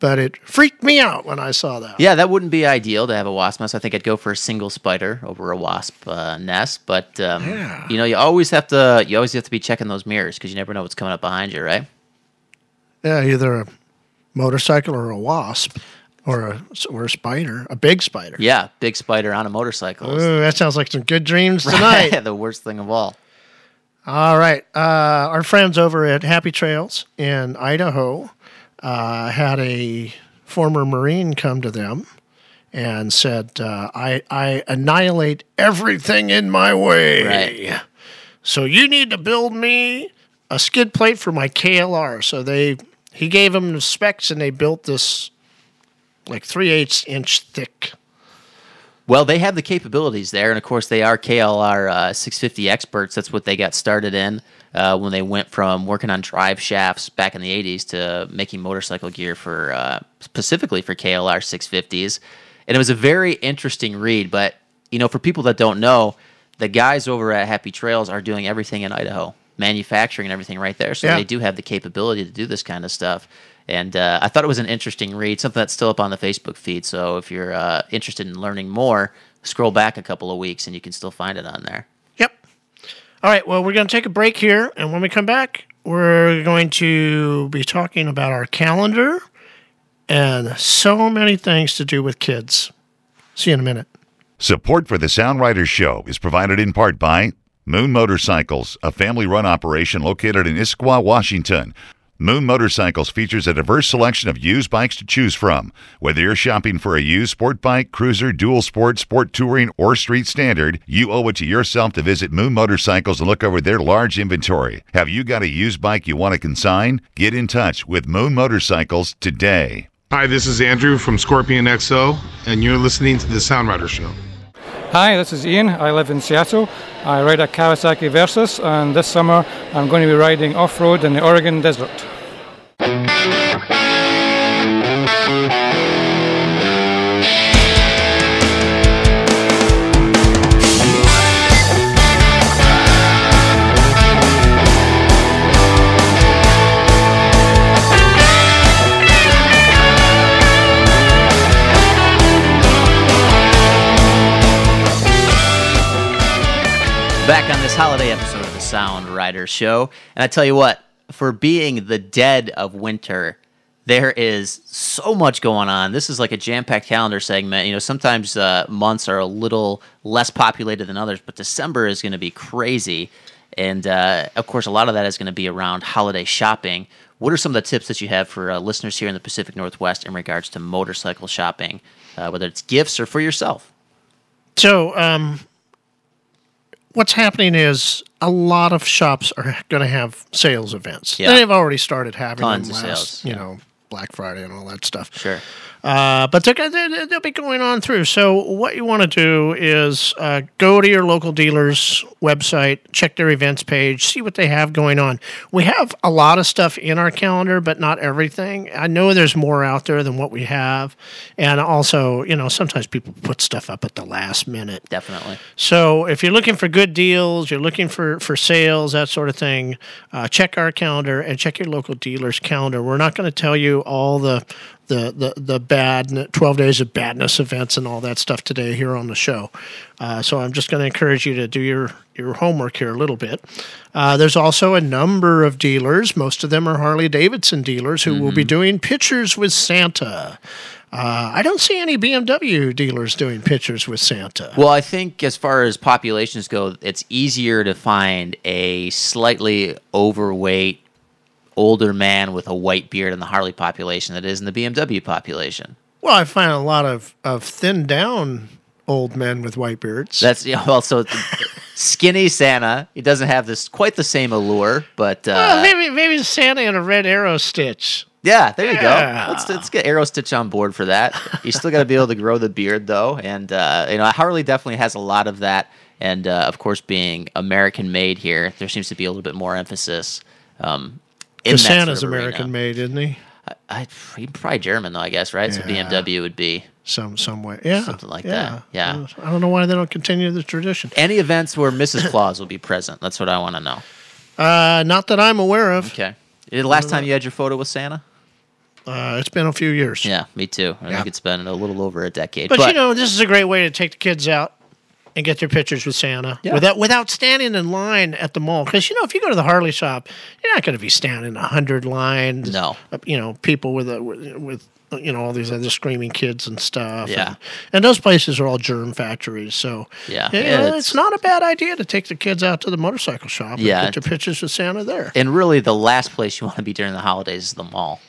but it freaked me out when I saw that. Yeah, that wouldn't be ideal to have a wasp nest. I think I'd go for a single spider over a wasp uh, nest. But um, you know, you always have to you always have to be checking those mirrors because you never know what's coming up behind you, right? Yeah, either a motorcycle or a wasp, or a or a spider, a big spider. Yeah, big spider on a motorcycle. Ooh, that sounds like some good dreams *laughs* tonight. the worst thing of all. All right, uh, our friends over at Happy Trails in Idaho uh, had a former Marine come to them and said, uh, "I I annihilate everything in my way." Right. So you need to build me a skid plate for my KLR. So they he gave them the specs and they built this like three eighths inch thick. Well, they have the capabilities there, and of course, they are KLR uh, 650 experts. That's what they got started in uh, when they went from working on drive shafts back in the 80s to making motorcycle gear for uh, specifically for KLR 650s. And it was a very interesting read. But you know, for people that don't know, the guys over at Happy Trails are doing everything in Idaho, manufacturing and everything right there. So Yeah. they do have the capability to do this kind of stuff. And uh, I thought it was an interesting read, something that's still up on the Facebook feed. So if you're uh, interested in learning more, scroll back a couple of weeks and you can still find it on there. All right. Well, we're going to take a break here, and when we come back, we're going to be talking about our calendar and so many things to do with kids. See you in a minute. Support for the Sound Riders Show is provided in part by Moon Motorcycles, a family run operation located in Issaquah, Washington. Moon Motorcycles features a diverse selection of used bikes to choose from. Whether you're shopping for a used sport bike, cruiser, dual sport, sport touring, or street standard, you owe it to yourself to visit Moon Motorcycles and look over their large inventory. Have you got a used bike you want to consign? Get in touch with Moon Motorcycles today. Hi, this is Andrew from Scorpion EXO, and you're listening to the Sound Rider Show. Hi, this is Ian. I live in Seattle. I ride a Kawasaki Versys, and this summer I'm going to be riding off road in the Oregon desert. Show. And I tell you what, for being the dead of winter, there is so much going on. This is like a jam-packed calendar segment. You know, sometimes uh, months are a little less populated than others, but December is going to be crazy, and uh, of course, a lot of that is going to be around holiday shopping. What are some of the tips that you have for uh, listeners here in the Pacific Northwest in regards to motorcycle shopping, uh, whether it's gifts or for yourself? So, um, what's happening is a lot of shops are going to have sales events. Yeah. They've already started having Tons them last, sales, you yeah. know, Black Friday and all that stuff. Sure. Uh, but they're, they're, they'll be going on through. So what you want to do is uh, go to your local dealer's website, check their events page, see what they have going on. We have a lot of stuff in our calendar, but not everything. I know there's more out there than what we have, and also, you know, sometimes people put stuff up at the last minute. Definitely. So if you're looking for good deals, you're looking for, for sales, that sort of thing, uh, check our calendar and check your local dealer's calendar. We're not going to tell you all the the, the, the bad 12 days of badness events and all that stuff today here on the show. Uh, so I'm just going to encourage you to do your, your homework here a little bit. Uh, there's also a number of dealers. Most of them are Harley Davidson dealers who will be doing pictures with Santa. Uh, I don't see any BMW dealers doing pictures with Santa. Well, I think as far as populations go, it's easier to find a slightly overweight older man with a white beard in the Harley population that is in the BMW population. Well, I find a lot of, of thinned down old men with white beards. That's yeah, well, so skinny Santa. He doesn't have this quite the same allure, but uh, well, maybe maybe Santa in a red Aerostich. yeah, there you Yeah. go. Let's let's get Aerostich on board for that. You still got to be able to grow the beard though, and uh, you know Harley definitely has a lot of that. And uh, of course, being American made here, there seems to be a little bit more emphasis. Um, in Because that sort Santa's of. American made, isn't he? I, he's probably German though, I guess, right? So BMW would be Some some way. Yeah. Something like yeah. that. Yeah. I don't know why they don't continue the tradition. any events where Mrs. Claus will be present. That's what I want to know. Uh, not that I'm aware of. Okay. The last time you had your photo with Santa? Uh, it's been a few years. Yeah, me too. I Yeah. think it's been a little over a decade. But, you know, this is a great way to take the kids out and get their pictures with Santa Yeah. without without standing in line at the mall. Because you know, if you go to the Harley shop, you're not going to be standing a hundred lines. No. Uh, you know, people with a, with, with you know all these other screaming kids and stuff. Yeah. and, and those places are all germ factories. So Yeah. Yeah, it's- it's, not a bad idea to take the kids out to the motorcycle shop. Yeah, and get your pictures with Santa there. and really, the last place you want to be during the holidays is the mall.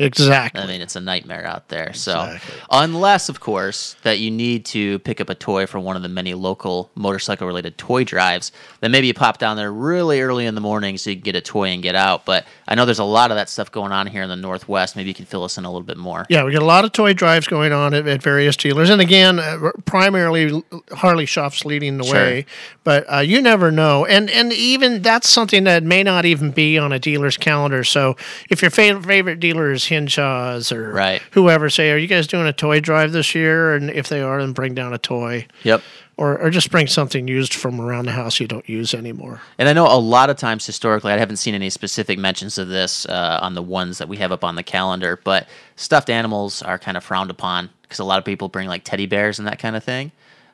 Exactly. I mean, it's a nightmare out there. So, unless, of course, that you need to pick up a toy for one of the many local motorcycle related toy drives, then maybe you pop down there really early in the morning so you can get a toy and get out. But I know there's a lot of that stuff going on here in the Northwest. Maybe you can fill us in a little bit more. Yeah, we get a lot of toy drives going on at, at various dealers, and again, uh, primarily Harley shops leading the Sure. way. But uh, you never know, and and even that's something that may not even be on a dealer's calendar. So if your favorite favorite dealer is Hinshaw's or Right. whoever, say, are you guys doing a toy drive this year? And if they are, then bring down a toy. Yep. Or, or just bring something used from around the house you don't use anymore. And I know a lot of times historically, I haven't seen any specific mentions of this uh, on the ones that we have up on the calendar, but stuffed animals are kind of frowned upon because a lot of people bring like teddy bears and that kind of thing.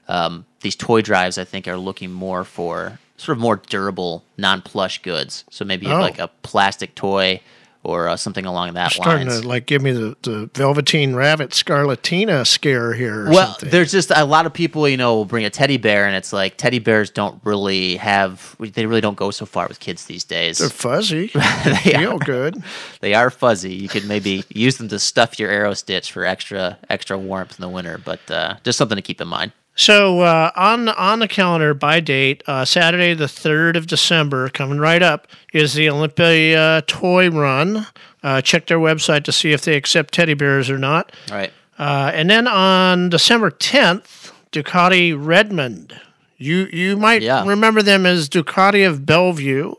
Um, these toy drives, I think, are looking more for sort of more durable, non plush goods. So maybe Oh. like a plastic toy or uh, something along that Starting lines. to like give me the, the Velveteen Rabbit Scarlatina scare here. Or well, something. there's just a lot of people, you know, will bring a teddy bear, and it's like teddy bears don't really have, they really don't go so far with kids these days. they're fuzzy. *laughs* They feel are. good. *laughs* They are fuzzy. You could maybe use them to stuff your Aerostich for extra extra warmth in the winter, but uh, just something to keep in mind. So uh, on on the calendar by date, uh, Saturday the third of December, coming right up, is the Olympia Toy Run. Uh, check their website to see if they accept teddy bears or not. All right. Uh, and then on December tenth, Ducati Redmond. You you might Yeah. remember them as Ducati of Bellevue.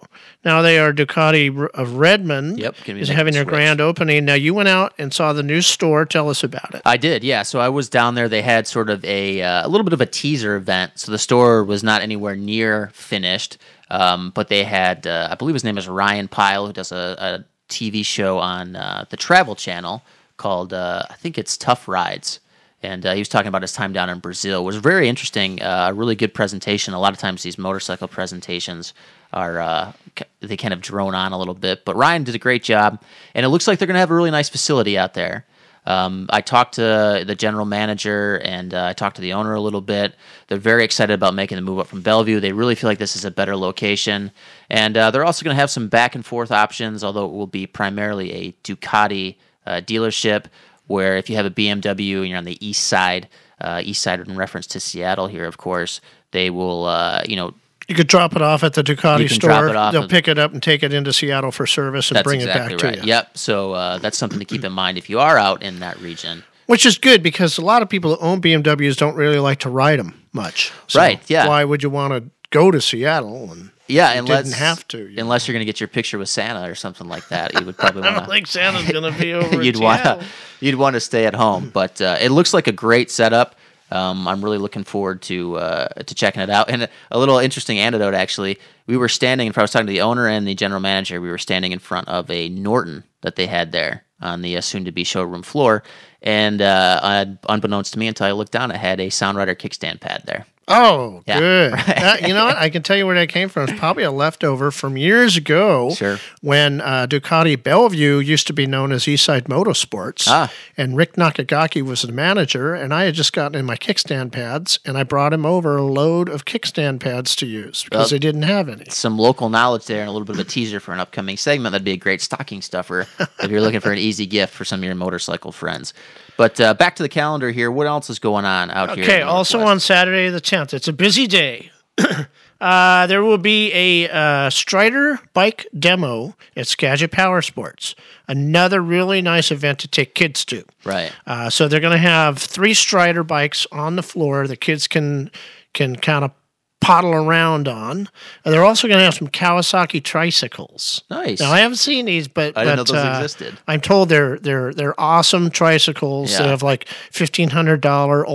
Now they are Ducati of Redmond. Yep, is having their switch. grand opening. Now you went out and saw the new store. Tell us about it. I did, yeah. So I was down there. They had sort of a uh, a little bit of a teaser event. So the store was not anywhere near finished, um, but they had, uh, I believe his name is Ryan Pyle, who does a, a TV show on uh, the Travel Channel called, uh, I think it's Tough Rides. And uh, he was talking about his time down in Brazil. It was very interesting, uh, a really good presentation. A lot of times these motorcycle presentations are uh, they kind of drone on a little bit, but Ryan did a great job, and it looks like they're going to have a really nice facility out there. Um, I talked to the general manager and uh, I talked to the owner a little bit. They're very excited about making the move up from Bellevue. They really feel like this is a better location. And uh, they're also going to have some back and forth options, although it will be primarily a Ducati uh, dealership where if you have a BMW and you're on the east side, uh, east side in reference to Seattle here, of course, they will, uh, you know, You could drop it off at the Ducati You can drop store. They'll of- pick it up and take it into Seattle for service and bring exactly it back right. to you. Yep. So uh, that's something to keep in mind if you are out in that region. Which is good because a lot of people that own BMWs don't really like to ride them much. So Right, yeah. Why would you want to go to Seattle? And Yeah, you unless didn't have to. you unless you're going to get your picture with Santa or something like that, you would probably *laughs* I want don't think Santa's going to be *laughs* over. you'd want to you'd want to stay at home. *clears throat* But uh, it looks like a great setup. Um, I'm really looking forward to uh, to checking it out. And a, a little interesting anecdote actually, we were standing. I was talking to the owner and the general manager. We were standing in front of a Norton that they had there on the uh, soon-to-be showroom floor. And uh, unbeknownst to me, until I looked down, it had a Sound Rider kickstand pad there. Oh, Yeah, good. *laughs* That- you know what? I can tell you where that came from. It's probably a leftover from years ago Sure. when uh, Ducati Bellevue used to be known as Eastside Motorsports. Ah. And Rick Nakagaki was the manager, and I had just gotten in my kickstand pads, and I brought him over a load of kickstand pads to use because Well- they didn't have any. some local knowledge there and a little bit of a teaser for an upcoming segment. That'd be a great stocking stuffer if you're looking for an easy gift for some of your motorcycle friends. But uh, back to the calendar here. What else is going on out here? Okay, also on Saturday the 10th, it's a busy day. *clears throat* uh, there will be a uh, Strider bike demo at Skagit Power Sports. Another really nice event to take kids to. right. Uh, so they're going to have three Strider bikes on the floor. The kids can can kind of poddle around on. And they're also going to have some Kawasaki tricycles. Nice. Now I haven't seen these, but I didn't know those uh, existed. I'm told they're they're they're awesome tricycles that Yeah. have like fifteen hundred dollar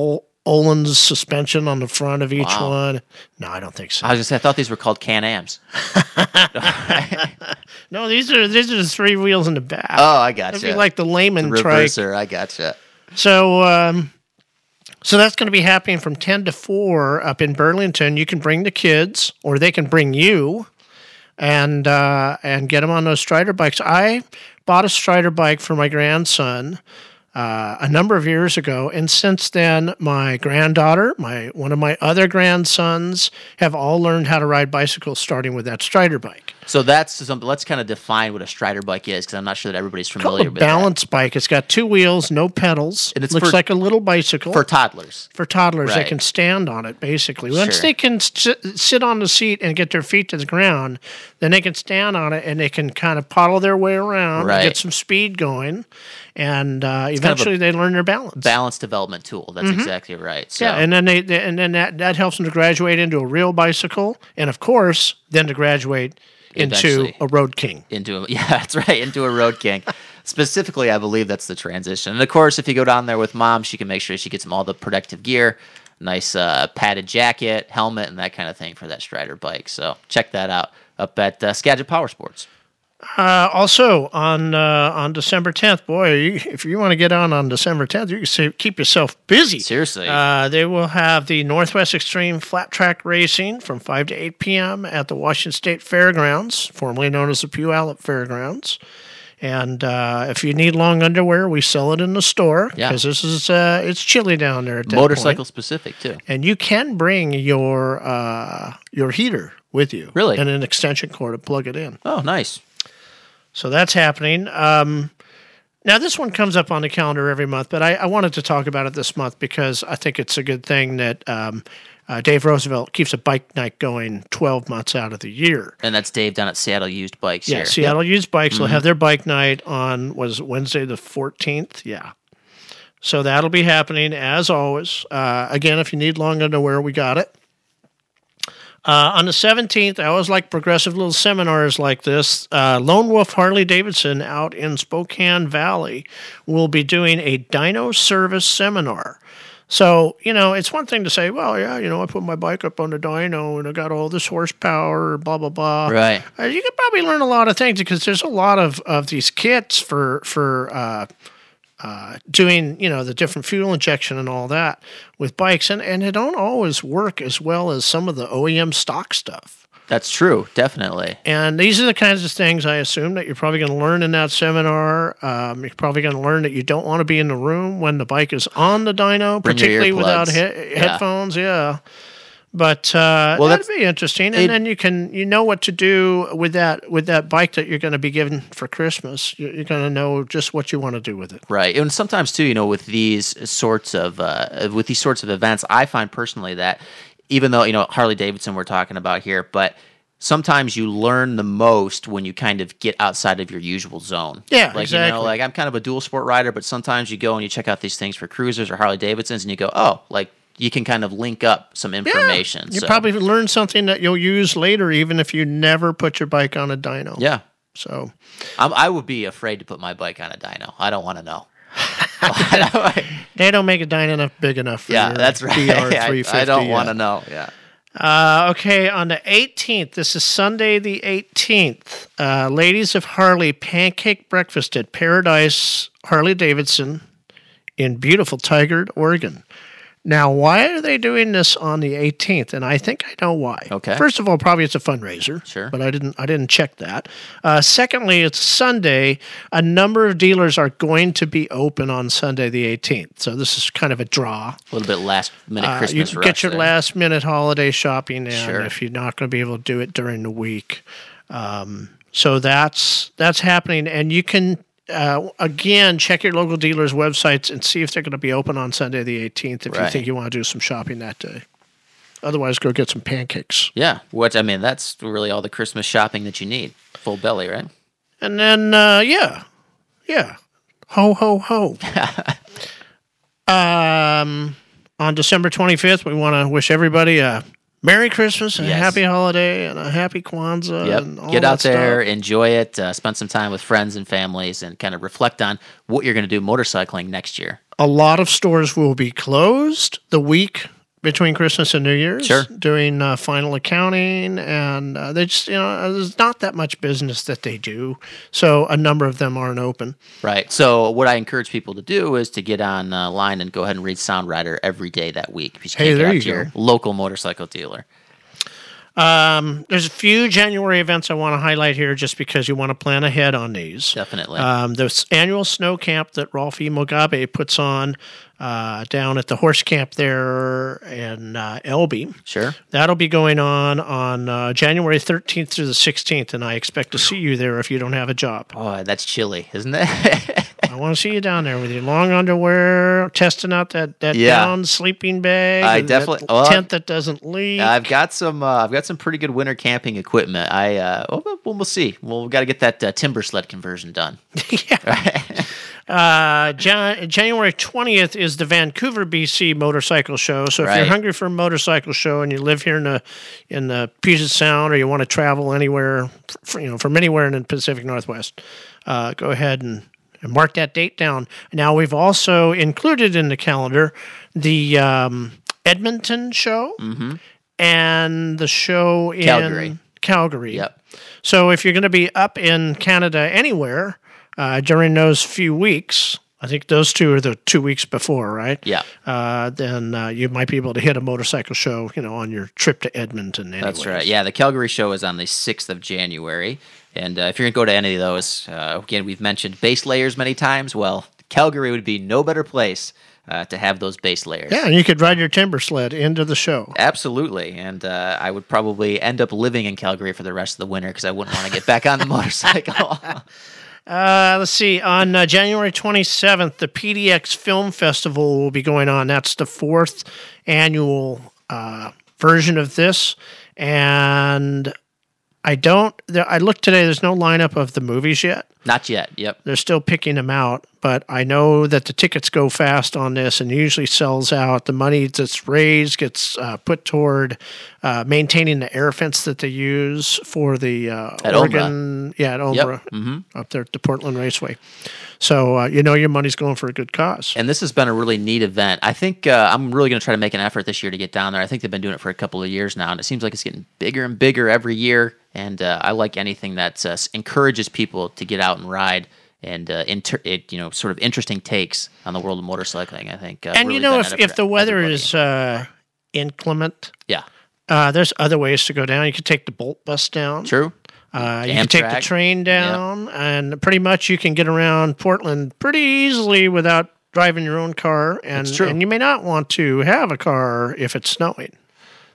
Öhlins suspension on the front of each Wow. one. No, I don't think so. I was just I thought these were called Can Ams. *laughs* no, these are these are the three wheels in the back. Oh, I That'd gotcha. be like the Lehman trike. Reverser, I gotcha. So, um, so that's going to be happening from ten to four up in Burlington. You can bring the kids, or they can bring you, and uh, and get them on those Strider bikes. I bought a Strider bike for my grandson uh, a number of years ago, and since then, my granddaughter, my one of my other grandsons, have all learned how to ride bicycles, starting with that Strider bike. So that's something. Let's kind of define what a Strider bike is because I'm not sure that everybody's familiar with that. balance bike. It's got two wheels, no pedals. And it looks for- like a little bicycle for toddlers. for toddlers Right. they can stand on it basically once Sure. they can sit, sit on the seat and get their feet to the ground then they can stand on it and they can kind of paddle their way around Right. get some speed going and uh, kind of eventually they learn their balance Balance development tool. That's exactly right. So, Mm-hmm. yeah and then they, they and then that, that helps them to graduate into a real bicycle and of course then to graduate into a road king. Into a *laughs* yeah that's right into a road king. Specifically i believe that's the transition. And of course if you go down there with mom she can make sure she gets him all the protective gear nice uh, padded jacket helmet and that kind of thing for that strider bike. So check that out up at uh, skagit power sports Uh, also on uh, on December 10th, boy, you, if you want to get on on December 10th, you can say, keep yourself busy. Seriously. uh, they will have the Northwest Extreme Flat Track Racing from 5 to 8 p.m. at the Washington State Fairgrounds, formerly known as the Puyallup Fairgrounds. And uh, if you need long underwear, we sell it in the store Yeah. because this is uh, it's chilly down there motorcycle specific too And you can bring your uh, your heater with you, Really? and an extension cord to plug it in. oh nice So that's happening. Um, now, this one comes up on the calendar every month, but I, I wanted to talk about it this month because I think it's a good thing that um, uh, Dave Roosevelt keeps a bike night going 12 months out of the year. and that's dave down at seattle used bikes Yeah, here Seattle Used Bikes Mm-hmm. will have their bike night on, was Wednesday the 14th? Yeah. So that'll be happening as always. Uh, again, if you need long underwear, we got it. Uh, on the 17th, I always like progressive little seminars like this. Uh, Lone Wolf Harley Davidson out in Spokane Valley will be doing a dyno service seminar. So, you know, it's one thing to say, well, yeah, you know, I put my bike up on the dyno and I got all this horsepower, blah, blah, blah. Right. Uh, you could probably learn a lot of things because there's a lot of, of these kits for, for, uh, doing you know the different fuel injection and all that with bikes, and and it don't always work as well as some of the OEM stock stuff. That's true, definitely. And these are the kinds of things I assume that you're probably going to learn in that seminar. Um, you're probably going to learn that you don't want to be in the room when the bike is on the dyno, Bring particularly without he- Yeah. headphones. Yeah. But uh, Well, that'd be interesting, and it- then you can you know what to do with that with that bike that you're going to be given for Christmas. You're, you're going to know just what you want to do with it. Right, and sometimes too, you know, with these sorts of uh, with these sorts of events, I find personally that even though you know Harley Davidson we're talking about here, but sometimes you learn the most when you kind of get outside of your usual zone. Yeah, like you know, exactly. like I'm kind of a dual sport rider, but sometimes you go and you check out these things for cruisers or Harley Davidsons, and you go, oh, like you can kind of link up some information. You so, probably learn something that you'll use later, even if you never put your bike on a dyno. yeah. So I'm, I would be afraid to put my bike on a dyno. I don't want to know. *laughs* they don't make a dyno enough big enough. For yeah, that's right. *laughs* I, 350 I don't want to know. Yeah. Uh, okay, on the 18th, this is Sunday the 18th. Uh, Ladies of Harley pancake breakfast at Paradise Harley Davidson in beautiful Tigard, Oregon. Now, why are they doing this on the 18th? And I think I know why. Okay. First of all, probably it's a fundraiser. Sure. But I didn't. I didn't check that. Uh, secondly, it's Sunday. A number of dealers are going to be open on Sunday the 18th. So this is kind of a draw. A little bit last minute Uh, Christmas you get your there. last minute holiday shopping in Sure. if you're not going to be able to do it during the week. Um, so that's that's happening, and you can uh, again check your local dealers' websites and see if they're going to be open on Sunday the 18th if you think you want to do some shopping that day. Otherwise, go get some pancakes. Yeah, what I mean, that's really all the Christmas shopping that you need. Full belly, right? And then, uh, yeah, yeah, ho ho ho. *laughs* um, on December twenty fifth, we want to wish everybody a Merry Christmas, and a Yes. happy holiday, and a happy Kwanzaa. Yep. And all Get out there, stuff. enjoy it, uh, spend some time with friends and families, and kind of reflect on what you're going to do motorcycling next year. A lot of stores will be closed the week between Christmas and New Year's. Sure. Doing uh, final accounting, and uh, they just you know there's not that much business that they do, so a number of them aren't open. Right. So, what I encourage people to do is to get online and go ahead and read Sound Rider every day that week. You Hey, there you to your go. local motorcycle dealer. Um, there's a few January events I want to highlight here just because you want to plan ahead on these. Definitely. Um, the annual snow camp that Rolfie Mugabe puts on uh, down at the horse camp there in uh, Elbe. sure. That'll be going on on uh, January 13th through the 16th, and I expect to see you there if you don't have a job. Oh, that's chilly, isn't it? *laughs* I want to see you down there with your long underwear, testing out that, that Yeah. down sleeping bag, I that definitely- well, tent that doesn't leak. I've got some. Uh, I've got some pretty good winter camping equipment. I. Uh, well, we'll, see. Well, we've got to get that uh, Timbersled conversion done. *laughs* *laughs* Uh, Jan- January 20th is the Vancouver, BC motorcycle show. So if you're hungry for a motorcycle show and you live here in the in the Puget Sound or you want to travel anywhere, f you know, from anywhere in the Pacific Northwest, uh, go ahead and, and mark that date down. Now we've also included in the calendar the um, Edmonton show and the show in Mm-hmm. Calgary. Calgary. Yep. So if you're going to be up in Canada anywhere uh, during those few weeks, I think those two are the two weeks before, right? Yeah. Uh, then uh, you might be able to hit a motorcycle show, you know, on your trip to Edmonton. Anyways. That's right. Yeah, the Calgary show is on the 6th of January. And uh, if you're going to go to any of those, uh, again, we've mentioned base layers many times. Well, Calgary would be no better place uh, to have those base layers. Yeah, and you could ride your Timbersled into the show. Absolutely. And uh, I would probably end up living in Calgary for the rest of the winter because I wouldn't want to get back on the *laughs* motorcycle. *laughs* Uh, let's see. On uh, January 27th, the PDX Film Festival will be going on. That's the fourth annual uh, version of this. And I don't, I looked today, there's no lineup of the movies yet. Not yet. Yep. They're still picking them out, but I know that the tickets go fast on this and usually sells out. The money that's raised gets uh, put toward uh, maintaining the air fence that they use for the uh, At Oregon, yeah, at OMRRA, Mm-hmm. up there at the Portland Raceway. So uh, you know your money's going for a good cause. And this has been a really neat event. I think uh, I'm really going to try to make an effort this year to get down there. I think they've been doing it for a couple of years now, and it seems like it's getting bigger and bigger every year. And uh, I like anything that uh, encourages people to get out and ride and uh, inter- it, you know sort of interesting takes on the world of motorcycling. I think. Uh, and really you know, if, if the weather everybody. is uh, inclement, yeah, uh, there's other ways to go down. You could take the BoltBus down. true. Uh, you can take the train down, and pretty much you can get around Portland pretty easily without driving your own car. And, true. and you may not want to have a car if it's snowing.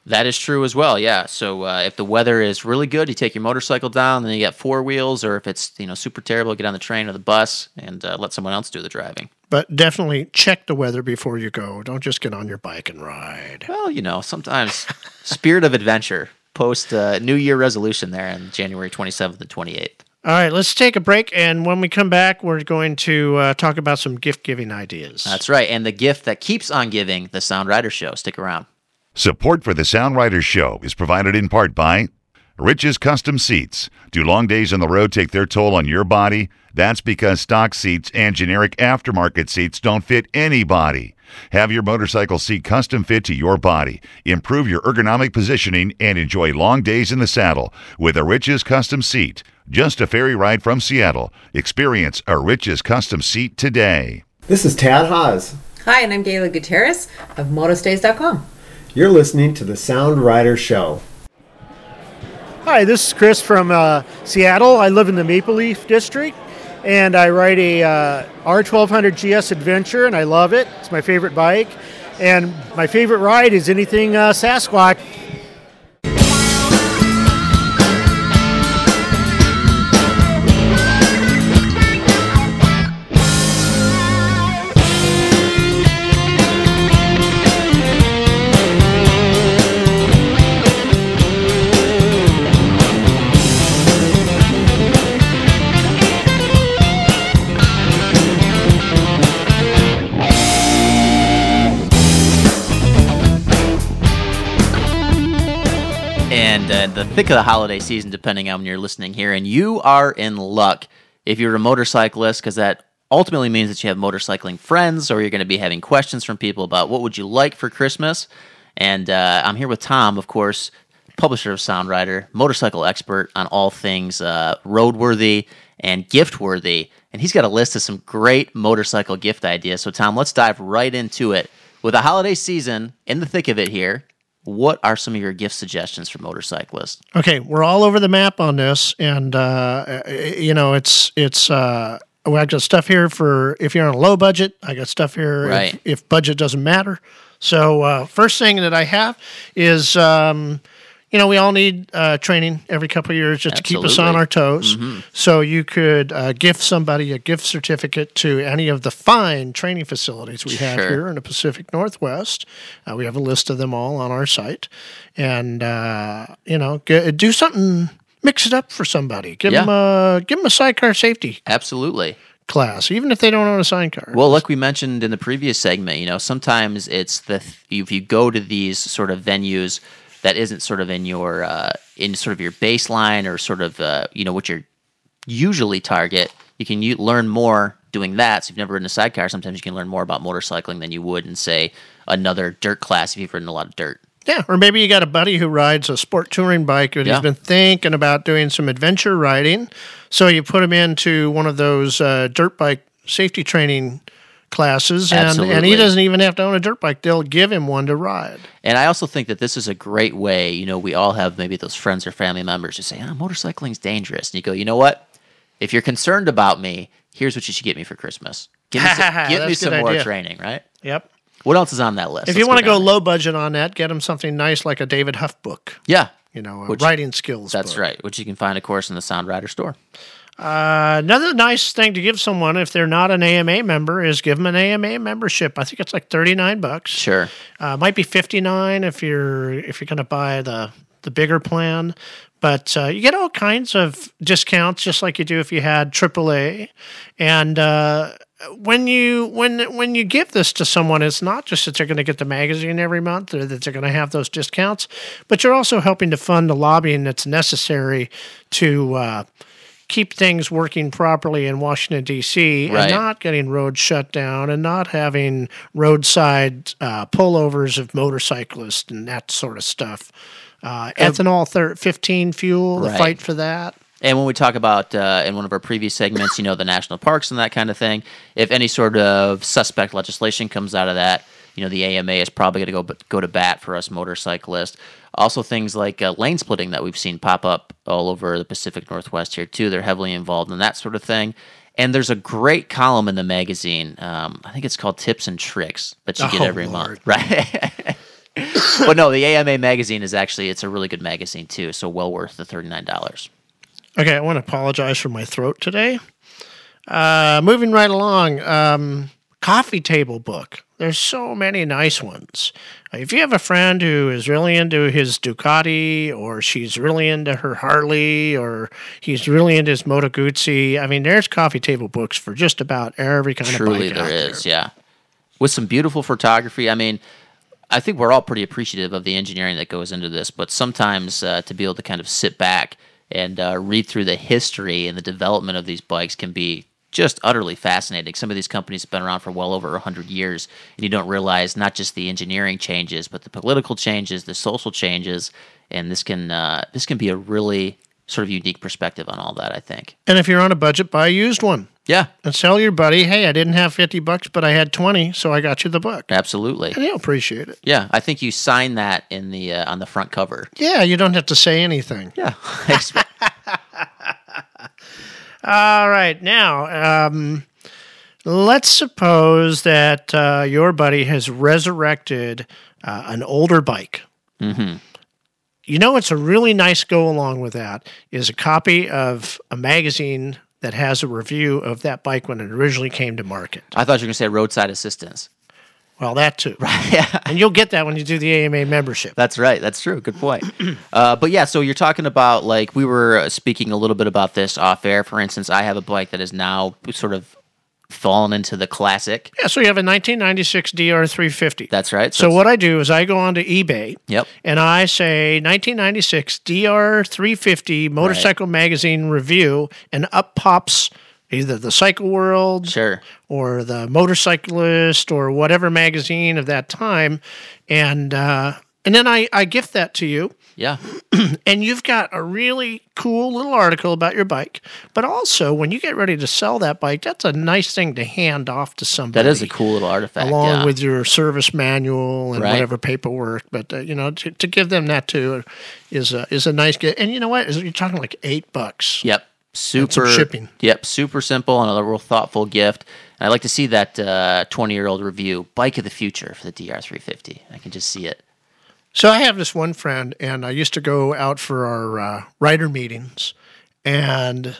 That is true as well. Yeah. So uh, if the weather is really good, you take your motorcycle down, then you get four wheels, or if it's you know super terrible, get on the train or the bus and uh, let someone else do the driving. But definitely check the weather before you go. Don't just get on your bike and ride. Well, you know, sometimes *laughs* spirit of adventure post uh, New Year resolution there on January 27th and 28th. All right, let's take a break. And when we come back, we're going to uh, talk about some gift giving ideas. That's right. And the gift that keeps on giving, the Sound Rider Show. Stick around. Support for the Sound Riders Show is provided in part by Rich's Custom Seats. Do long days on the road take their toll on your body? That's because stock seats and generic aftermarket seats don't fit anybody. Have your motorcycle seat custom fit to your body. Improve your ergonomic positioning and enjoy long days in the saddle with a Rich's Custom Seat. Just a ferry ride from Seattle. Experience a Rich's Custom Seat today. This is Tad Haas. Hi, and I'm Gayla Gutierrez of motostays.com. You're listening to the Sound Rider Show. Hi, this is Chris from uh, Seattle. I live in the Maple Leaf District, and I ride a uh, R1200 GS Adventure, and I love it. It's my favorite bike, and my favorite ride is anything uh, Sasquatch. The thick of the holiday season, depending on when you're listening here, and you are in luck if you're a motorcyclist, because that ultimately means that you have motorcycling friends, or you're going to be having questions from people about what would you like for Christmas. And uh, I'm here with Tom, of course, publisher of Sound Rider, motorcycle expert on all things uh, roadworthy and gift worthy. And he's got a list of some great motorcycle gift ideas. So, Tom, let's dive right into it. With the holiday season in the thick of it here, what are some of your gift suggestions for motorcyclists? Okay, we're all over the map on this, and uh, you know it's it's. Uh, well, I got stuff here for if you're on a low budget. I got stuff here Right. if, if budget doesn't matter. So uh, first thing that I have is, um, you know, we all need uh, training every couple of years just to keep us on our toes. Mhm. So you could uh, gift somebody a gift certificate to any of the fine training facilities we have Sure. here in the Pacific Northwest. Uh, we have a list of them all on our site, and uh, you know, g- do something, mix it up for somebody. Give Yeah. them a give them a sidecar safety Absolutely. class, even if they don't own a sign sidecar. Well, like we mentioned in the previous segment, you know, sometimes it's the if you go to these sort of venues that isn't sort of in your uh, in sort of your baseline or sort of uh, you know what you're usually target, you can u- learn more doing that. So if you've never ridden a sidecar, sometimes you can learn more about motorcycling than you would in say another dirt class if you've ridden a lot of dirt. Yeah, or maybe you got a buddy who rides a sport touring bike and Yeah. he's been thinking about doing some adventure riding. So you put him into one of those uh, dirt bike safety training classes, and, and he doesn't even have to own a dirt bike. They'll give him one to ride. And I also think that this is a great way. You know, we all have maybe those friends or family members who say, "Ah, motorcycling's dangerous," and you go, "You know what? If you're concerned about me, here's what you should get me for Christmas. Give me *laughs* some, give me some more idea. training, right? Yep. What else is on that list? if Let's you want to go down low budget on that, get him something nice like a David Hough book. yeah, You know, a Which- writing skills. that's book. right. Which you can find, of course, in the Sound Rider store. Uh, another nice thing to give someone if they're not an AMA member is give them an AMA membership. I think it's like thirty nine bucks. Sure. Uh, might be fifty nine if you're if you're going to buy the the bigger plan, but uh, you get all kinds of discounts just like you do if you had AAA. And uh, when you when when you give this to someone, it's not just that they're going to get the magazine every month or that they're going to have those discounts, but you're also helping to fund the lobbying that's necessary to. Keep things working properly in Washington D.C. Right. and not getting roads shut down and not having roadside uh, pullovers of motorcyclists and that sort of stuff. Uh, ethanol thir- 15 fuel, the fight for that. And when we talk about uh, in one of our previous segments, you know, the national parks and that kind of thing, if any sort of suspect legislation comes out of that, you know, the AMA is probably going to go go to bat for us motorcyclists. Also, things like uh, lane splitting that we've seen pop up all over the Pacific Northwest here too. They're heavily involved in that sort of thing. And there's a great column in the magazine. Um, I think it's called Tips and Tricks that you get Oh, every Lord. month, right? *laughs* but no, the AMA magazine is actually it's a really good magazine too. So well worth the thirty nine dollars. Okay, I want to apologize for my throat today. Uh, moving right along, um, coffee table book. There's so many nice ones. If you have a friend who is really into his Ducati, or she's really into her Harley, or he's really into his Moto Guzzi, I mean, there's coffee table books for just about every kind Truly, of bike out there is, yeah. With some beautiful photography. I mean, I think we're all pretty appreciative of the engineering that goes into this, but sometimes uh, to be able to kind of sit back and uh, read through the history and the development of these bikes can be just utterly fascinating. Some of these companies have been around for well over 100 years, and you don't realize not just the engineering changes, but the political changes, the social changes, and this can uh, this can be a really sort of unique perspective on all that, I think. And if you're on a budget, buy a used one. Yeah. And tell your buddy, hey, I didn't have 50 bucks, but I had 20, so I got you the book. Absolutely. And he'll appreciate it. Yeah, I think you sign that in the uh, on the front cover. Yeah, you don't have to say anything. Yeah. *laughs* *laughs* All right. Now, um, let's suppose that uh, your buddy has resurrected uh, an older bike. Mm-hmm. You know, it's a really nice go along with that is a copy of a magazine that has a review of that bike when it originally came to market. I thought you were going to say roadside assistance. Well, that too. *laughs* Right. and you'll get that when you do the AMA membership. That's right. That's true. Good point. *clears throat* uh, but yeah, so you're talking about like we were uh, speaking a little bit about this off air. For instance, I have a bike that is now sort of fallen into the classic. Yeah, so you have a 1996 DR350. That's right. So, it's- what I do is I go onto eBay Yep. and I say 1996 DR350 Motorcycle Magazine review, and up pops either the Cycle World sure. or the Motorcyclist or whatever magazine of that time, and uh, and then I, I gift that to you. Yeah. *clears throat* and you've got a really cool little article about your bike. But also, when you get ready to sell that bike, that's a nice thing to hand off to somebody. That is a cool little artifact. along yeah. with your service manual and Right. whatever paperwork. But uh, you know, to, to give them that too is a, is a nice gift. And you know what? Is You're talking like eight bucks. Yep. Super shipping. Yep. Super simple and a real thoughtful gift. And I'd like to see that 20 year old review, Bike of the Future for the DR350. I can just see it. So I have this one friend, and I used to go out for our uh, writer meetings, and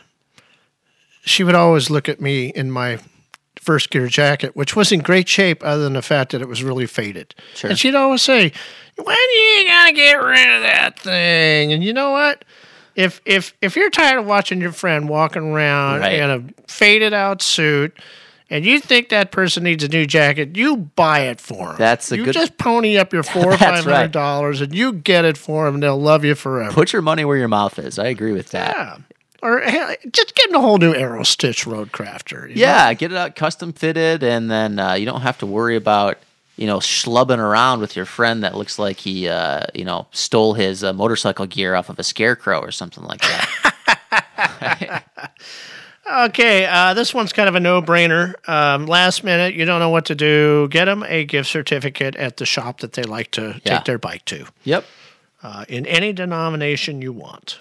she would always look at me in my Firstgear jacket, which was in great shape, other than the fact that it was really faded. Sure. And she'd always say, "When are you gonna get rid of that thing?" And you know what? If if if you're tired of watching your friend walking around Right. in a faded out suit. And you think that person needs a new jacket? You buy it for them. That's a you good- just pony up your *laughs* four or five hundred right. dollars, and you get it for them, and they'll love you forever. Put your money where your mouth is. I agree with that. yeah, or just get a whole new Aerostich Roadcrafter. you know? Yeah, get it out custom fitted, and then uh, you don't have to worry about you know schlubbing around with your friend that looks like he uh, you know stole his uh, motorcycle gear off of a scarecrow or something like that. *laughs* Okay, uh, this one's kind of a no-brainer. Um, last minute, you don't know what to do. Get them a gift certificate at the shop that they like to Yeah. take their bike to. yep. uh, in any denomination you want.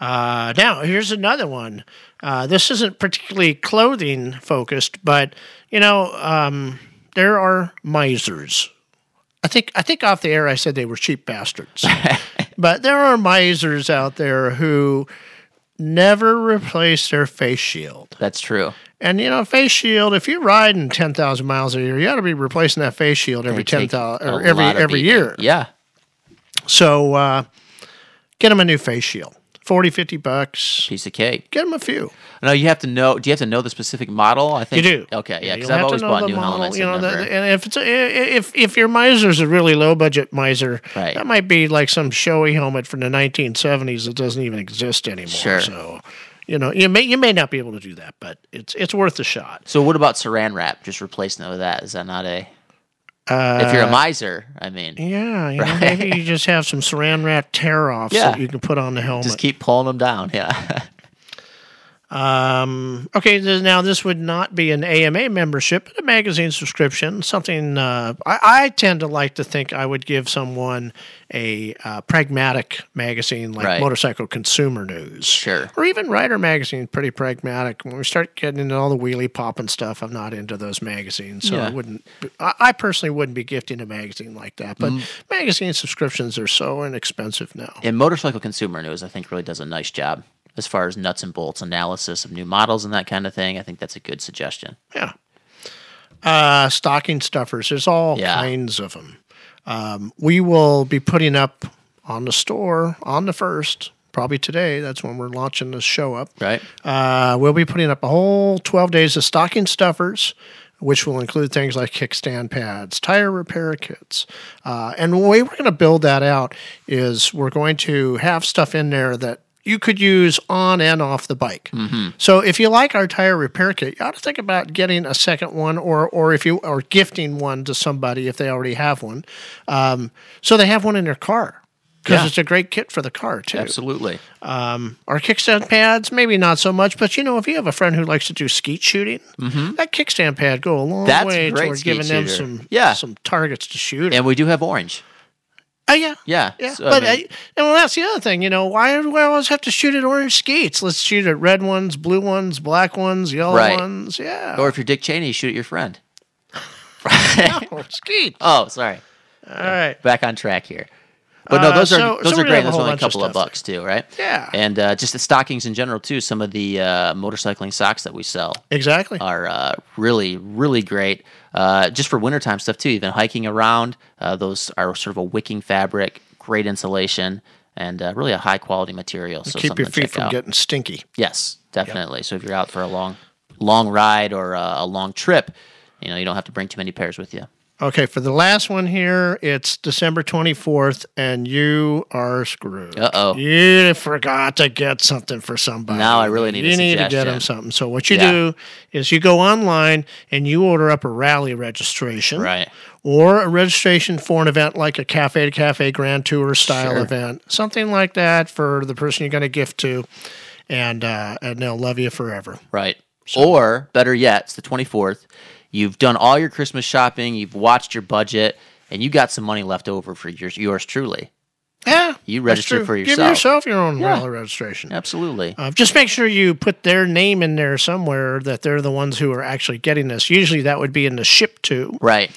Uh, now, here's another one. Uh, this isn't particularly clothing focused, but you know, um, there are misers. I think I think off the air I said they were cheap bastards, *laughs* but there are misers out there who never replace their face shield. That's true. And you know, face shield. If you're riding ten thousand miles a year, you got to be replacing that face shield every ten take or every every beating. year. Yeah. So uh, get them a new face shield. 40, 50 bucks. Piece of cake. Get them a few. No, you have to know. Do you have to know the specific model? I think you do. Okay, yeah, because I've always bought new model, helmets. You know, and the, and if it's a, if if your miser's a really low budget miser, Right. that might be like some showy helmet from the 1970s that doesn't even exist anymore. Sure. So, you know, you may you may not be able to do that, but it's it's worth a shot. so what about Saran wrap? Just replacing it with that. Is that not a? Uh, if you're a miser, I mean. Yeah, you know, *laughs* maybe you just have some saran wrap tear offs Yeah. that you can put on the helmet. Just keep pulling them down. Yeah. *laughs* Um, okay, th- now this would not be an AMA membership, but a magazine subscription. Something uh, I, I tend to like to think I would give someone a uh, pragmatic magazine like Right. Motorcycle Consumer News, Sure. or even Rider Magazine. Pretty pragmatic. When we start getting into all the wheelie pop and stuff, I'm not into those magazines, so I wouldn't. I, I personally wouldn't be gifting a magazine like that. But Mm. magazine subscriptions are so inexpensive now. And Motorcycle Consumer News, I think, really does a nice job as far as nuts and bolts analysis of new models and that kind of thing. I think that's a good suggestion. Yeah. Uh, stocking stuffers. There's all Yeah. kinds of them. Um, we will be putting up on the store on the first, probably today. That's when we're launching the show up. Right. Uh, we'll be putting up a whole 12 days of stocking stuffers, which will include things like kickstand pads, tire repair kits. Uh, and the way we're going to build that out is we're going to have stuff in there that you could use on and off the bike. So if you like our tire repair kit, you ought to think about getting a second one, or or if you or gifting one to somebody if they already have one, um, so they have one in their car because Yeah. it's a great kit for the car too. Absolutely. Um, our kickstand pads, maybe not so much, but you know, if you have a friend who likes to do skeet shooting, that kickstand pad go a long Mm-hmm. That's way toward giving them some Yeah. some targets to shoot. And we do have orange. Oh yeah, Yeah. yeah. So, I but mean- uh, and well, that's the other thing. You know, why do we always have to shoot at orange skeets? Let's shoot at red ones, blue ones, black ones, yellow Right. ones. Yeah. Or if you're Dick Cheney, you shoot at your friend. *laughs* no, skeet. *laughs* Oh, sorry. All right. Back on track here. But no, Uh, those are those so are great. have a Those are only a bunch of couple of bucks too, right? Yeah. And uh, just the stockings in general too. Some of the uh, motorcycling socks that we sell Exactly. are uh, really really great. Uh, just for wintertime stuff too. Even hiking around, uh, those are sort of a wicking fabric, great insulation, and uh, really a high quality material. So Keep your feet from out. getting stinky. Yes, definitely. So if you're out for a long long ride or uh, a long trip, you know you don't have to bring too many pairs with you. Okay, for the last one here, it's December 24th, and you are screwed. Uh-oh. You forgot to get something for somebody. Now I really need a You need to get them something. So what you Yeah. do is you go online and you order up a rally registration. Right. Or a registration for an event like a cafe to cafe grand tour style Sure. event. Something like that for the person you're going to gift to. And, uh, and they'll love you forever. Right. Or better yet, it's the 24th. You've done all your Christmas shopping, you've watched your budget, and you got some money left over for yours, yours truly. Yeah. You register for Give yourself. yourself your own Yeah. registration. Absolutely. Uh, just make sure you put their name in there somewhere that they're the ones who are actually getting this. Usually that would be in the ship to, Right.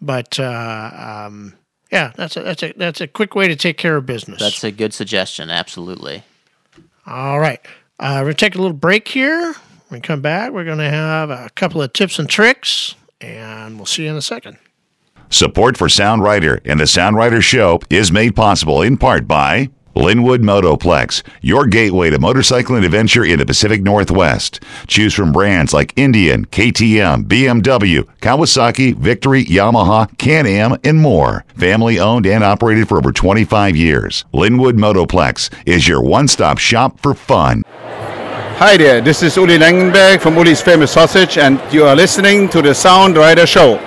but uh, um, yeah, that's a that's a that's a quick way to take care of business. That's a good suggestion. Absolutely. All right, uh, we're gonna take a little break here. When we come back, we're gonna have a couple of tips and tricks, and we'll see you in a second. Support for Sound Rider and the Sound Rider Show is made possible in part by Lynnwood Motoplex, your gateway to motorcycling adventure in the Pacific Northwest. Choose from brands like Indian, KTM, BMW, Kawasaki, Victory, Yamaha, Can-Am, and more. Family owned and operated for over 25 years. Lynnwood Motoplex is your one-stop shop for fun. Hi there, this is Uli Langenberg from Uli's Famous Sausage, and you are listening to the Sound Rider Show.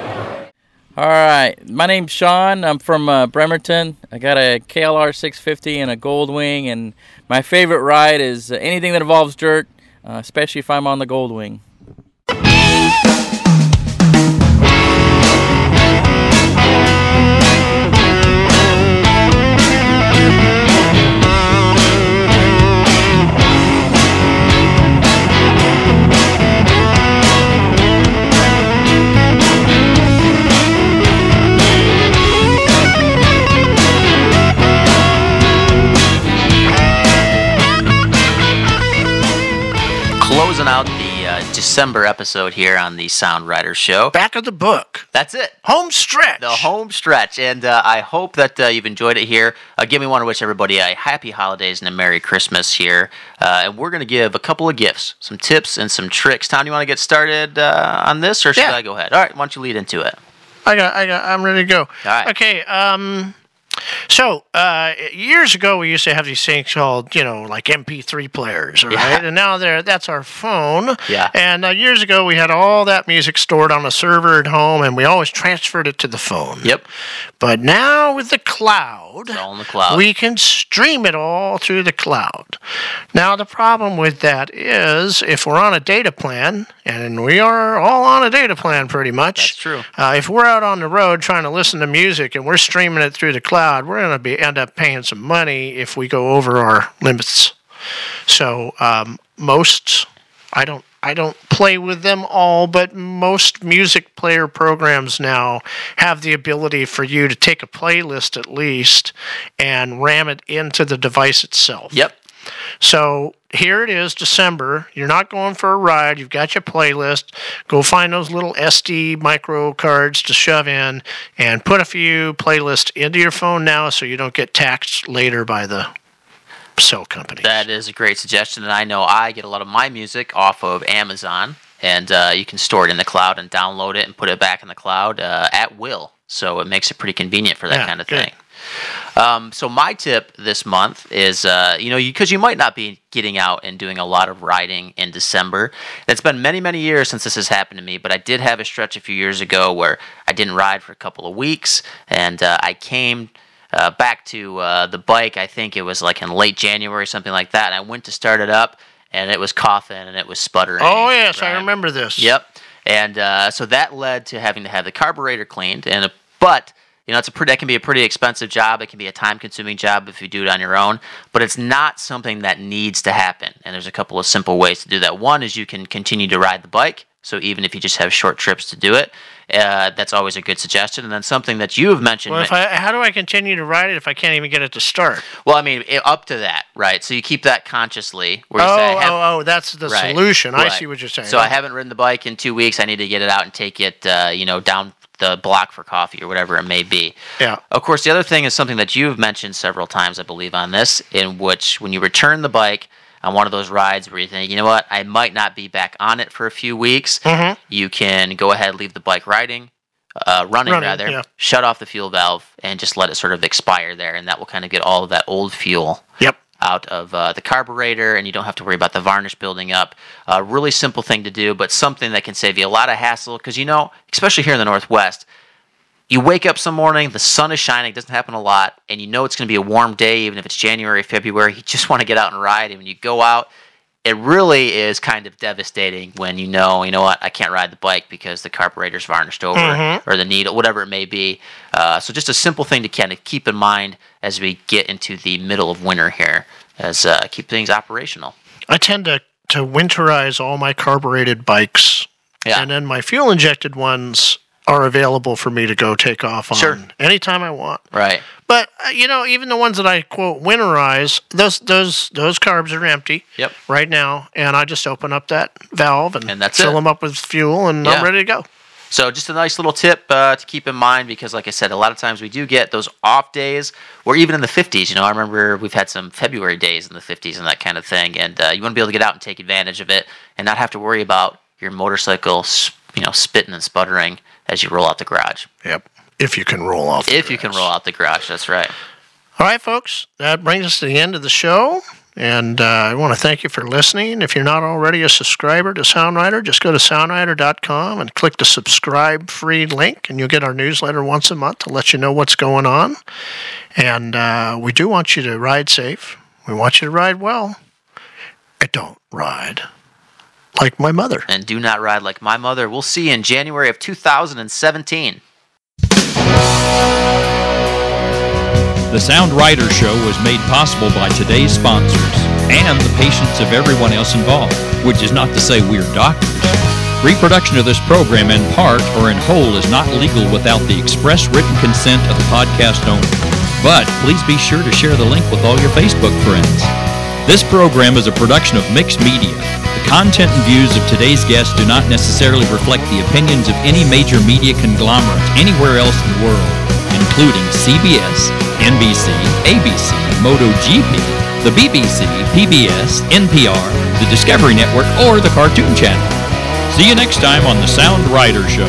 All right, my name's Sean. I'm from uh, Bremerton. I got a KLR 650 and a Goldwing, and my favorite ride is anything that involves dirt, uh, especially if I'm on the Goldwing. December episode here on the Sound Rider Show. Back of the book. That's it. Home stretch. The home stretch. And uh, I hope that uh, you've enjoyed it here. Again, we want to wish everybody a happy holidays and a Merry Christmas here. Uh, and we're going to give a couple of gifts, some tips and some tricks. Tom, you want to get started uh, on this or should Yeah. I go ahead? All right, why don't you lead into it? I got, I got, I'm ready to go. All right. Okay. Um, So uh, years ago, we used to have these things called, you know, like MP3 players, right? Yeah. And now they're that's our phone. Yeah. And uh, years ago, we had all that music stored on a server at home, and we always transferred it to the phone. Yep. But now with the cloud, It's all in the cloud. we can stream it all through the cloud. Now, the problem with that is if we're on a data plan, and we are all on a data plan pretty much. That's true. Uh, if we're out on the road trying to listen to music and we're streaming it through the cloud, we're going to be end up paying some money if we go over our limits. So um, most, I don't, I don't play with them all, but most music player programs now have the ability for you to take a playlist at least and ram it into the device itself. Yep. So here it is, December. You're not going for a ride. You've got your playlist. Go find those little SD micro cards to shove in and put a few playlists into your phone now so you don't get taxed later by the cell company. That is a great suggestion, and I know I get a lot of my music off of Amazon, and uh, you can store it in the cloud and download it and put it back in the cloud uh, at will. So it makes it pretty convenient for that Yeah, kind of good. thing. Um, so my tip this month is, uh, you know, because you, might not be getting out and doing a lot of riding in December. It's been many, many years since this has happened to me, but I did have a stretch a few years ago where I didn't ride for a couple of weeks, and uh, I came uh, back to uh, the bike. I think it was like in late January, something like that. And I went to start it up, and it was coughing and it was sputtering. Oh, yes, I remember this. Yep. And uh, so that led to having to have the carburetor cleaned. And but you know, it's a pretty, that can be a pretty expensive job. It can be a time-consuming job if you do it on your own. But it's not something that needs to happen. And there's a couple of simple ways to do that. One is you can continue to ride the bike. So even if you just have short trips to do it, uh, that's always a good suggestion. And then something that you have mentioned. Well, if I, how do I continue to ride it if I can't even get it to start? well, I mean, it, up to that, right? So you keep that consciously. Where you Oh, say, oh, oh, that's the Right, solution. I see what you're saying. So I haven't ridden the bike in two weeks. I need to get it out and take it, uh, you know, down the block for coffee or whatever it may be. Yeah. Of course, the other thing is something that you've mentioned several times, I believe, on this, in which when you return the bike on one of those rides where you think, you know what, I might not be back on it for a few weeks, Mhm. you can go ahead, leave the bike riding, uh, running, Running, rather, yeah. shut off the fuel valve, and just let it sort of expire there, and that will kind of get all of that old fuel. Out of uh, the carburetor, and you don't have to worry about the varnish building up. A really simple thing to do, but something that can save you a lot of hassle. Because you know, especially here in the Northwest, you wake up some morning, the sun is shining, it doesn't happen a lot, and you know it's going to be a warm day, even if it's January, February. You just want to get out and ride, and when you go out, it really is kind of devastating when you know, you know what, I can't ride the bike because the carburetor's varnished over, Mhm. or the needle, whatever it may be. Uh, so just a simple thing to kind of keep in mind as we get into the middle of winter here, as uh, keep things operational. I tend to, to winterize all my carbureted bikes. Yeah. And then my fuel injected ones are available for me to go take off on Sure. anytime I want. Right. But uh, you know, even the ones that I quote winterize, those those those carbs are empty Yep. right now, and I just open up that valve and, And that's fill it. them up with fuel, and Yeah. I'm ready to go. So just a nice little tip uh, to keep in mind because, like I said, a lot of times we do get those off days, or even in the 50s. You know, I remember we've had some February days in the 50s and that kind of thing, and uh, you want to be able to get out and take advantage of it, and not have to worry about your motorcycle, you know, spitting and sputtering as you roll out the garage. Yep. If you can roll off. If you can roll out the garage, that's right. All right, folks, that brings us to the end of the show. And uh, I want to thank you for listening. If you're not already a subscriber to Sound Rider, just go to soundrider.com and click the subscribe free link, and you'll get our newsletter once a month to let you know what's going on. And uh, we do want you to ride safe. We want you to ride well. And don't ride like my mother. And do not ride like my mother. We'll see you in January of 2017. The Sound Rider Show was made possible by today's sponsors and the patience of everyone else involved, which is not to say we're doctors. Reproduction of this program in part or in whole is not legal without the express written consent of the podcast owner. But please be sure to share the link with all your Facebook friends. This program is a production of Mixed Media. The content and views of today's guests do not necessarily reflect the opinions of any major media conglomerate anywhere else in the world, including CBS, NBC, ABC, MotoGP, the BBC, PBS, NPR, the Discovery Network, or the Cartoon Channel. See you next time on the Sound Rider Show.